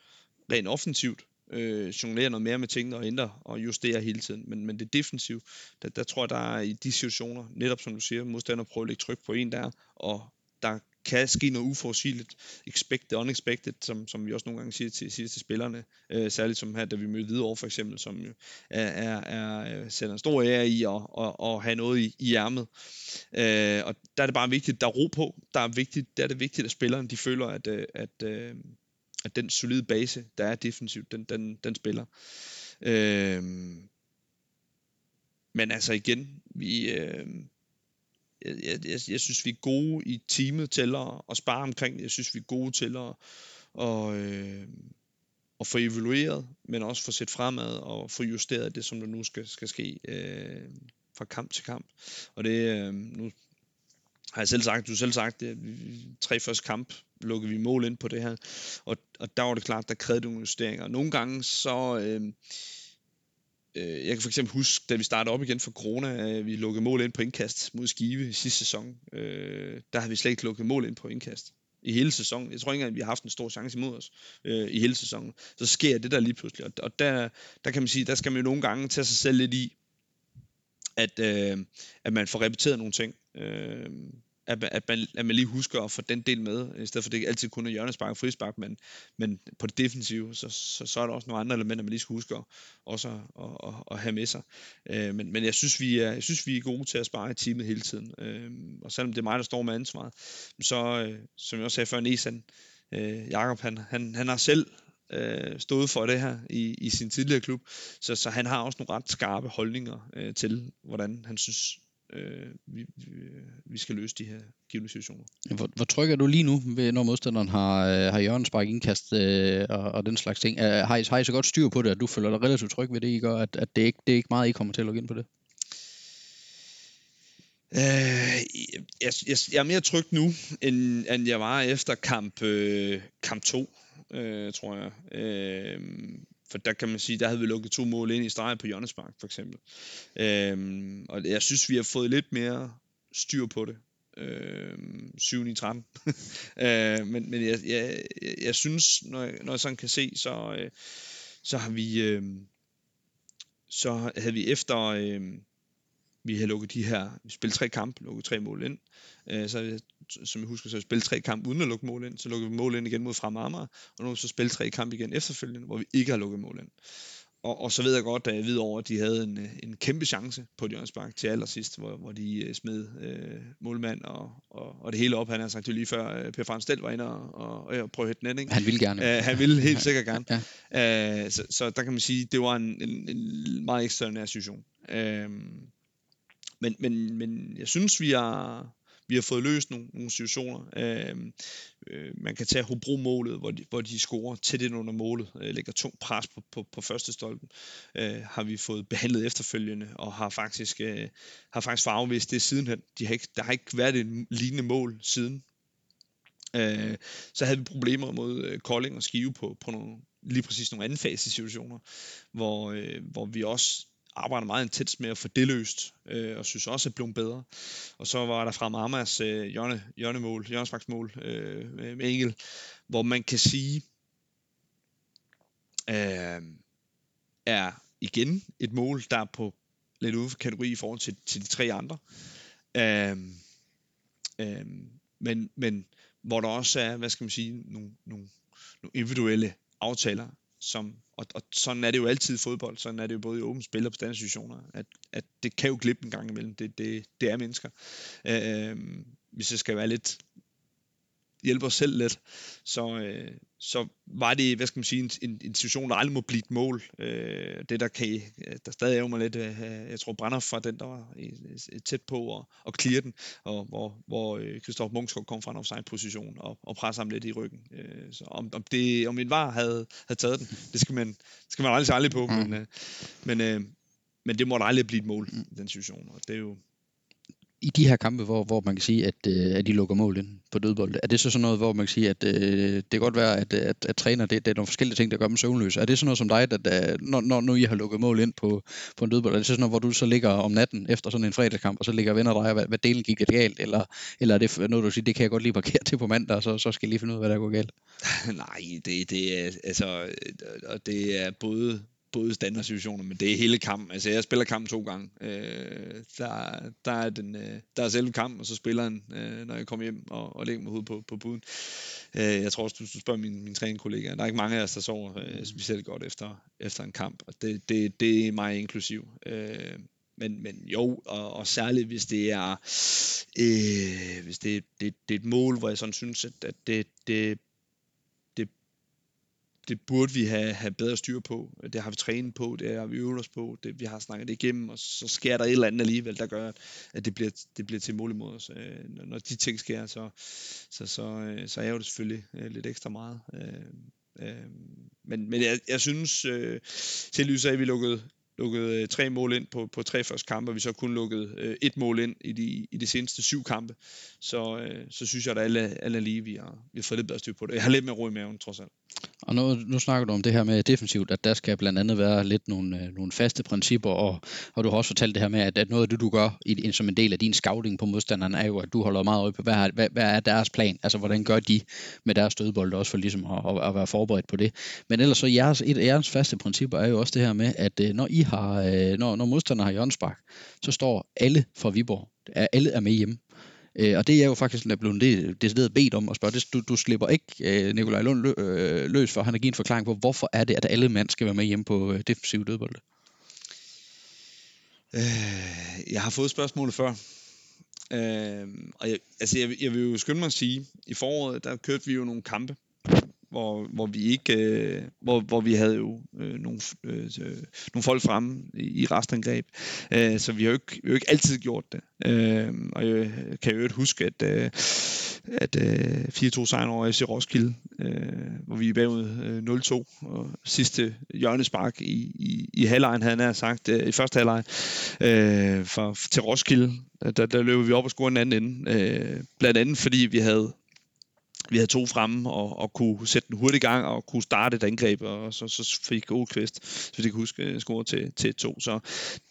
rent offensivt øh, jonglere noget mere med tingene og ændre og justere hele tiden. Men, men det defensiv, der, der tror jeg, der er i de situationer, netop som du siger, modstander prøver at lægge tryk på en der, og der kan ske noget uforudsigeligt, expected, unexpected, som, som vi også nogle gange siger til, siger til spillerne, øh, særligt som her, da vi mødte Hvidovre for eksempel, som jo er, er, er, øh, sætter en stor ære i at, at, at have noget i, i ærmet. Øh, og der er det bare vigtigt, der er ro på, der er, vigtigt, der er det vigtigt, at spillerne de føler, at, øh, at, at, at den solide base, der er defensivt, den, den, den spiller. Øh, men altså igen, vi, øh, jeg, jeg, jeg synes, vi er gode i teamet til at, at spare omkring Jeg synes, vi er gode til at, og, øh, at få evalueret, men også få set fremad og få justeret det, som der nu skal, skal ske øh, fra kamp til kamp. Og det, øh, nu har jeg selv sagt, du har selv sagt, det, tre første kamp lukkede vi mål ind på det her, og, og der var det klart, der krævede nogle justeringer. Nogle gange så, øh, øh, jeg kan for eksempel huske, da vi startede op igen for corona, øh, vi lukkede mål ind på indkast mod Skive i sidste sæson. Øh, der havde vi slet ikke lukket mål ind på indkast i hele sæsonen. Jeg tror ikke engang, at vi har haft en stor chance imod os øh, i hele sæsonen. Så sker det der lige pludselig. Og, og der, der kan man sige, der skal man jo nogle gange tage sig selv lidt i, at, øh, at man får repeteret nogle ting. Øh, at, at, man, at man lige husker at få den del med, i stedet for det altid kun er hjørnespark og frispark, men, men på det defensive, så, så, så er der også nogle andre elementer, man lige skal huske også at, at, at, at have med sig. Øh, men, men jeg synes, vi er, jeg synes, vi er gode til at spare i teamet hele tiden. Øh, og selvom det er mig, der står med ansvaret, så, øh, som jeg også sagde før, Nesan, øh, Jakob, han, han, han har selv øh, stået for det her i, i sin tidligere klub, så, så han har også nogle ret skarpe holdninger øh, til, hvordan han synes, øh, vi, vi, vi skal løse de her givende situationer. Hvor, hvor tryg er du lige nu, når modstanderen har, øh, har hjørnespark indkast øh, og, og den slags ting? Er, har, I, har I så godt styr på det, at du føler dig relativt tryg ved det, I gør, at, at det, ikke, det er ikke meget, I kommer til at lukke ind på det? Øh, jeg, jeg, jeg er mere tryg nu, end, end jeg var efter kamp, øh, kamp 2, øh, tror jeg. Øh, for der kan man sige, der havde vi lukket to mål ind i streg på Jonnesmark, for eksempel. Øhm, og jeg synes, vi har fået lidt mere styr på det. Øhm, 7 i 13. øh, men men jeg, jeg, jeg, synes, når jeg, når jeg sådan kan se, så, øh, så har vi... Øh, så havde vi efter... Øh, vi havde lukket de her, vi spillede tre kampe, lukket tre mål ind. Øh, så som jeg husker, så spillet tre kampe uden at lukke mål ind. Så lukkede vi mål ind igen mod Frem Amager, og nu så spillet tre kampe igen efterfølgende, hvor vi ikke har lukket mål ind. Og, og så ved jeg godt, at jeg ved over, at de havde en, en kæmpe chance på Jørgenspark til allersidst, hvor, hvor de uh, smed uh, målmand og, og, og det hele op. Han har sagt det lige før, uh, Per Frans var inde og, og, og prøve at hætte den ind. Han ville gerne. Uh, han ville helt sikkert gerne. ja. uh, så, så der kan man sige, det var en, en, en meget ekstraordinær situation. Uh, men, men, men jeg synes, vi har, vi har fået løst nogle, nogle situationer. Øh, øh, man kan tage Hobro-målet, hvor de, hvor de scorer tæt ind under målet, øh, lægger tung pres på, på, på første stolpen, øh, har vi fået behandlet efterfølgende, og har faktisk, øh, har faktisk farvevist det sidenhen. De har ikke, der har ikke været et lignende mål siden. Øh, så havde vi problemer mod øh, Kolding og Skive på, på nogle, lige præcis nogle anden fase situationer, hvor, øh, hvor vi også arbejder meget intens med at få det løst, øh, og synes også, at det blev bedre. Og så var der fra Marmas øh, hjørne, hjørnemål, hjørnesparksmål øh, med Engel, hvor man kan sige, øh, er igen et mål, der er på lidt uden for kategori i forhold til, til de tre andre. Øh, øh, men, men hvor der også er, hvad skal man sige, nogle, nogle, nogle individuelle aftaler, som, og, og sådan er det jo altid i fodbold, sådan er det jo både i åbent spil og på standardsituationer, at, at det kan jo glippe en gang imellem, det, det, det er mennesker. Øh, hvis jeg skal være lidt, hjælpe os selv lidt, så, øh, så var det, hvad skal man sige, en, en, situation, der aldrig må blive et mål. Øh, det der kan, der stadig er mig lidt, øh, jeg tror brænder fra den, der var tæt på at, at clear den, og hvor, hvor øh, Christoph Mungsgaard kom fra en offside position og, og presser ham lidt i ryggen. Øh, så om, om, det, om en var havde, havde taget den, det skal man, skal man aldrig aldrig på, mm. men, øh, men, øh, men det må aldrig blive et mål mm. i den situation, og det er jo, i de her kampe, hvor, hvor man kan sige, at, øh, at de lukker mål ind på dødbold, er det så sådan noget, hvor man kan sige, at øh, det kan godt være, at, at, at træner, det, det er nogle forskellige ting, der gør dem søvnløse. Er det sådan noget som dig, at, at når, når nu I har lukket mål ind på, på en dødbold, er det så sådan noget, hvor du så ligger om natten efter sådan en fredagskamp, og så ligger venner dig, hvad, hvad delen gik det galt, eller, eller er det noget, du siger, det kan jeg godt lige parkere til på mandag, og så, så skal jeg lige finde ud af, hvad der går galt? Nej, det, det er, altså, øh, det er både både standardsituationer, men det er hele kampen. Altså, jeg spiller kampen to gange. Øh, der, der, er den, øh, der er selve kampen, og så spiller han, øh, når jeg kommer hjem og, og lægger mig hovedet på, på buden. Øh, jeg tror også, du, du spørger min, min træningskollega. Der er ikke mange af os, der sover øh, specielt godt efter, efter en kamp, og det, det, det er mig inklusiv. Øh, men, men jo, og, og særligt hvis det er øh, hvis det, det, det er et mål, hvor jeg sådan synes, at, at det, det det burde vi have, have bedre styr på. Det har vi trænet på, det har vi øvet os på, det, vi har snakket det igennem, og så sker der et eller andet alligevel, der gør, at det bliver, det bliver til mål imod os. Øh, når de ting sker, så, så, så, øh, så er jo det selvfølgelig øh, lidt ekstra meget. Øh, øh, men men jeg, jeg synes, til lyset af, at vi lukkede lukket tre mål ind på, på tre første kampe, og vi så kun lukket øh, et mål ind i de, i de seneste syv kampe, så, øh, så synes jeg, at alle, alle lige, vi har, vi har fået lidt bedre styr på det. Jeg har lidt mere ro i maven, trods alt. Og nu, nu snakker du om det her med defensivt, at der skal blandt andet være lidt nogle, øh, nogle faste principper, og, og du har også fortalt det her med, at, at noget af det, du gør i, som en del af din scouting på modstanderen, er jo, at du holder meget øje på, hvad, er, hvad, hvad er deres plan? Altså, hvordan gør de med deres stødbold også for ligesom at, at, at være forberedt på det? Men ellers så jeres, et af jeres faste principper er jo også det her med, at øh, når I har, øh, når, når modstanderne har hjørnspark, så står alle fra Viborg, alle er med hjemme. Øh, og det er jo faktisk blevet det, decideret bedt om at spørge. Det, du, du slipper ikke øh, Nikolaj Lund lø, øh, løs for, han har givet en forklaring på, hvorfor er det, at alle mænd skal være med hjemme på øh, defensiv dødbold? Øh, jeg har fået spørgsmålet før. Øh, og jeg, altså jeg, jeg vil jo skynde mig at sige, i foråret, der kørte vi jo nogle kampe, hvor, hvor vi ikke, øh, hvor, hvor vi havde jo øh, nogle, øh, øh nogle folk fremme i, i restangreb. Øh, så vi har jo ikke, vi har jo ikke altid gjort det. Øh, og jeg kan jo huske, at, øh, at øh, 4-2 sejren over FC Roskilde, øh, hvor vi er bagud øh, 0-2, og sidste hjørnespark i, i, i halvlejen, havde han sagt, øh, i første halvleg, øh, for, til Roskilde, der, der løb vi op og scorer en anden ende. Øh, blandt andet fordi vi havde vi havde to fremme og, og kunne sætte den hurtigt i gang og kunne starte et angreb, og så, så fik Olqvist, så vi kan huske, øh, score til, til to. Så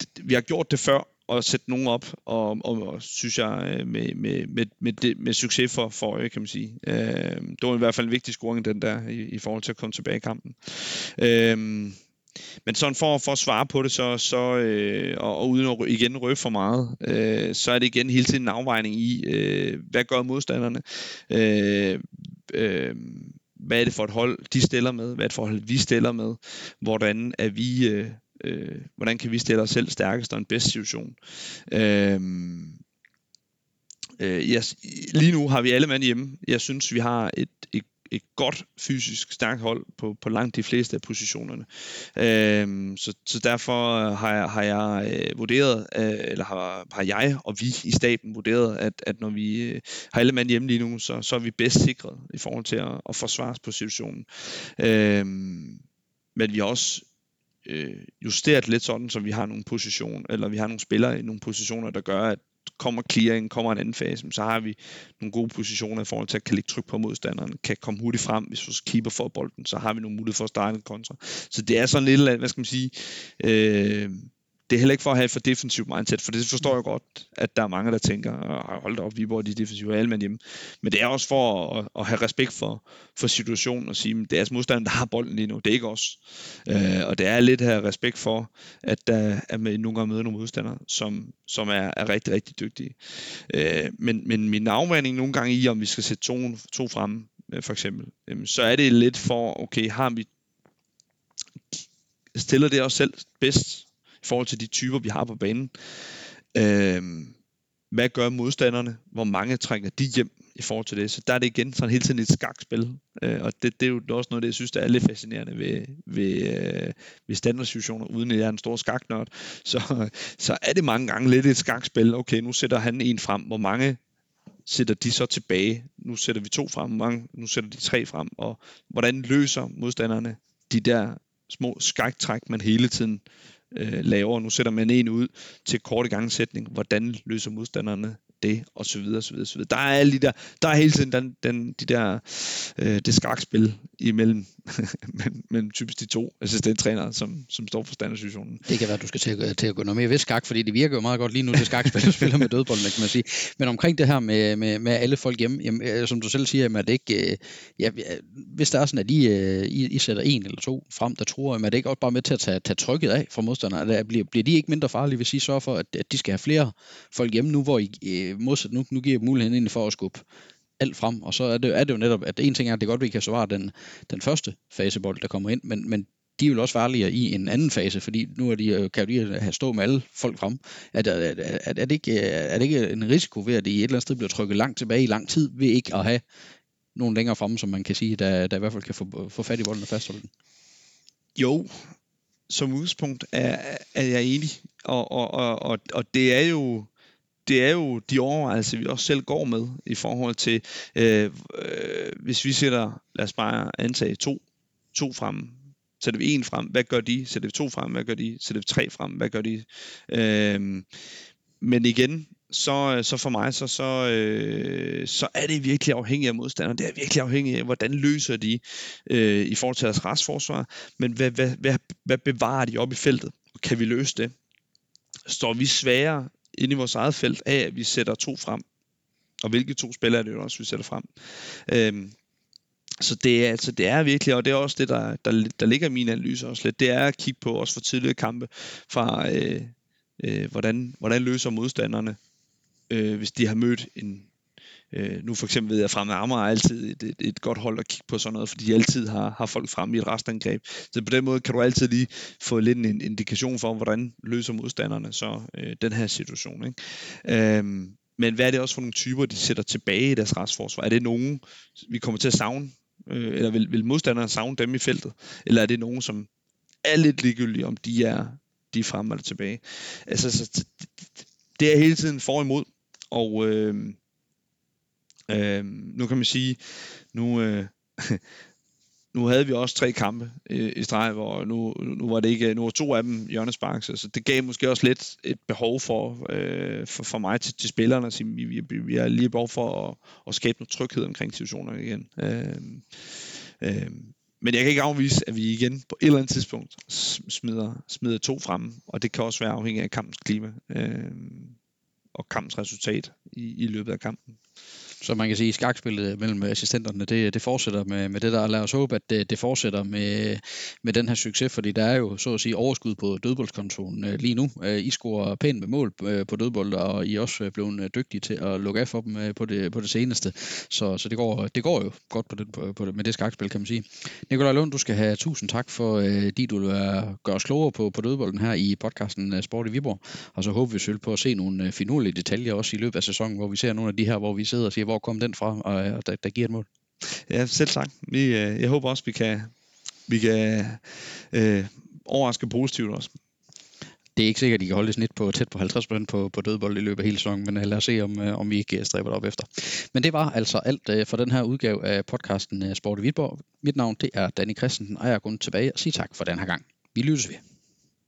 det, vi har gjort det før, og sætte nogen op, og, og, og synes jeg øh, med, med, med, med, det, med succes for, for øje, kan man sige. Øh, det var i hvert fald en vigtig scoring, den der, i, i forhold til at komme tilbage i kampen. Øh, men sådan for, for at svare på det, så, så øh, og, og uden at igen røbe for meget, øh, så er det igen hele tiden en afvejning i, øh, hvad gør modstanderne? Øh, øh, hvad er det for et hold, de stiller med? Hvad er det for et hold, vi stiller med? Hvordan er vi... Øh, øh, hvordan kan vi stille os selv stærkest og en bedst situation? Øh, øh, jeg, lige nu har vi alle mand hjemme. Jeg synes, vi har et, et et godt fysisk stærkt hold på, på langt de fleste af positionerne. Øhm, så, så derfor øh, har jeg, har jeg øh, vurderet, øh, eller har, har jeg og vi i staben vurderet, at, at når vi øh, har alle mand hjemme lige nu, så, så er vi bedst sikret i forhold til at, at forsvare os på situationen. Øhm, men vi har også øh, justeret lidt sådan, så vi har nogle positioner, eller vi har nogle spillere i nogle positioner, der gør, at kommer clearing, kommer en anden fase, så har vi nogle gode positioner i forhold til at kan lægge tryk på modstanderen, kan komme hurtigt frem, hvis vores keeper får bolden, så har vi nogle muligheder for at starte en kontra. Så det er sådan lidt, hvad skal man sige, øh, det er heller ikke for at have et for defensivt mindset, for det forstår jeg godt, at der er mange, der tænker, hold da op, vi de defensive alle hjemme. Men det er også for at, at have respekt for, for situationen og sige, at det er altså modstanderen, der har bolden lige nu, det er ikke os. Øh, og det er lidt her respekt for, at der er med, nogle gange møder nogle modstandere, som, som er, er rigtig, rigtig dygtige. Øh, men, men min afvandring nogle gange i, om vi skal sætte to, to frem, øh, for eksempel, øh, så er det lidt for, okay, har vi stiller det os selv bedst i forhold til de typer, vi har på banen. Øh, hvad gør modstanderne? Hvor mange trænger de hjem i forhold til det? Så der er det igen sådan hele tiden et skakspil. Øh, og det, det er jo også noget, det, jeg synes, der er lidt fascinerende ved, ved, øh, ved standardsituationer, uden at jeg er en stor skaknørd. Så, så er det mange gange lidt et skakspil. Okay, nu sætter han en frem. Hvor mange sætter de så tilbage? Nu sætter vi to frem, mange, nu sætter de tre frem. Og hvordan løser modstanderne de der små skaktræk, man hele tiden øh, laver. Nu sætter man en ud til kort igangsætning. Hvordan løser modstanderne det? Og så videre, så videre, så videre. Der er alle de der, der er hele tiden den, den, de der, øh, det skakspil imellem men, men typisk de to assistenttrænere, som, som står for standardsituationen. Det kan være, at du skal til at, til at gå noget mere ved skak, fordi det virker jo meget godt lige nu, det skakspil, du spiller med dødbolden, kan man sige. Men omkring det her med, med, med alle folk hjemme, jamen, øh, som du selv siger, jamen, er det ikke, øh, ja, øh, hvis der er sådan, at I, øh, I, I sætter en eller to frem, der tror, jamen, er det ikke også bare med til at tage, tage trykket af fra modstanderne? Bliver, bliver de ikke mindre farlige, hvis I sørger for, at, at de skal have flere folk hjemme nu, hvor I modsat nu, nu giver muligheden for at skubbe alt frem, og så er det, er det jo netop, at en ting er, at det godt, at vi kan svare den, den første fasebold, der kommer ind, men, men de er jo også farligere i en anden fase, fordi nu er de, øh, kan de have stå med alle folk frem. Er, er, er, er, det ikke, øh, er det ikke en risiko ved, at de i et eller andet sted bliver trykket langt tilbage i lang tid, ved ikke at have nogen længere fremme, som man kan sige, der, der i hvert fald kan få, få fat i bolden og fastholde den? Jo, som udgangspunkt er, er jeg enig, og, og, og, og, og det er jo det er jo de overvejelser, vi også selv går med i forhold til, øh, øh, hvis vi sætter, lad os bare antage to, to frem Sætter vi en frem, hvad gør de? Sætter vi to frem, hvad gør de? Sætter vi tre frem, hvad gør de? Øh, men igen, så, øh, så for mig, så, så, øh, så er det virkelig afhængigt af modstanderen. Det er virkelig afhængigt af, hvordan løser de øh, i forhold til deres restforsvar. Men hvad, hvad, hvad, hvad bevarer de op i feltet? Kan vi løse det? Står vi sværere inde i vores eget felt af, at vi sætter to frem? Og hvilke to spillere er det jo også, vi sætter frem? Øhm, så det er, altså, det er virkelig, og det er også det, der, der, der ligger i min analyse også lidt, det er at kigge på også for tidligere kampe fra, øh, øh, hvordan, hvordan løser modstanderne øh, hvis de har mødt en, øh, nu for eksempel ved jeg, at fremme Amager er altid et, et, et godt hold at kigge på sådan noget, fordi de altid har, har folk frem i et restangreb. Så på den måde kan du altid lige få lidt en indikation for, hvordan løser modstanderne så øh, den her situation. Ikke? Øh, men hvad er det også for nogle typer, de sætter tilbage i deres retsforsvar? Er det nogen, vi kommer til at savne? Øh, eller vil, vil modstanderne savne dem i feltet? Eller er det nogen, som er lidt ligegyldige, om de er, de er fremme eller tilbage? Altså, så, det er hele tiden for imod. Og øh, øh, nu kan man sige, nu, øh, nu havde vi også tre kampe øh, i streg, hvor nu, nu var det ikke, nu var to af dem hjørnesparks, så det gav måske også lidt et behov for, øh, for, for mig til, til spillerne at sige, vi, vi, vi har lige behov for at, at skabe noget tryghed omkring situationerne igen. Øh, øh, men jeg kan ikke afvise, at vi igen på et eller andet tidspunkt smider, smider to frem, og det kan også være afhængig af kampens klima. Øh, og kampens resultat i, i løbet af kampen. Så man kan sige, at skakspillet mellem assistenterne, det, det fortsætter med, med det der. Lad os håbe, at det, det fortsætter med, med den her succes, fordi der er jo så at sige overskud på dødboldskontoen øh, lige nu. Øh, I scorer pænt med mål øh, på dødbold, og I er også øh, blevet øh, dygtige til at lukke af for dem på det, på det seneste. Så, så det, går, det går jo godt på det, på, på det, med det skakspil, kan man sige. Nikolaj Lund, du skal have tusind tak for, de du gør os klogere på, på dødbolden her i podcasten Sport i Viborg. Og så håber vi selvfølgelig på at se nogle finurlige detaljer også i løbet af sæsonen, hvor vi ser nogle af de her, hvor vi sidder og siger, hvor kom den fra, og der, der giver et mål. Ja, selv sagt. Vi, øh, jeg håber også, vi kan, vi kan øh, overraske positivt også. Det er ikke sikkert, at de kan holde det snit på tæt på 50% på, på dødbold i løbet af hele sæsonen, men lad os se, om, øh, om vi ikke stræber det op efter. Men det var altså alt øh, for den her udgave af podcasten Sport i Viborg. Mit navn det er Danny Christensen, og jeg er kun tilbage og sige tak for den her gang. Vi lyttes ved.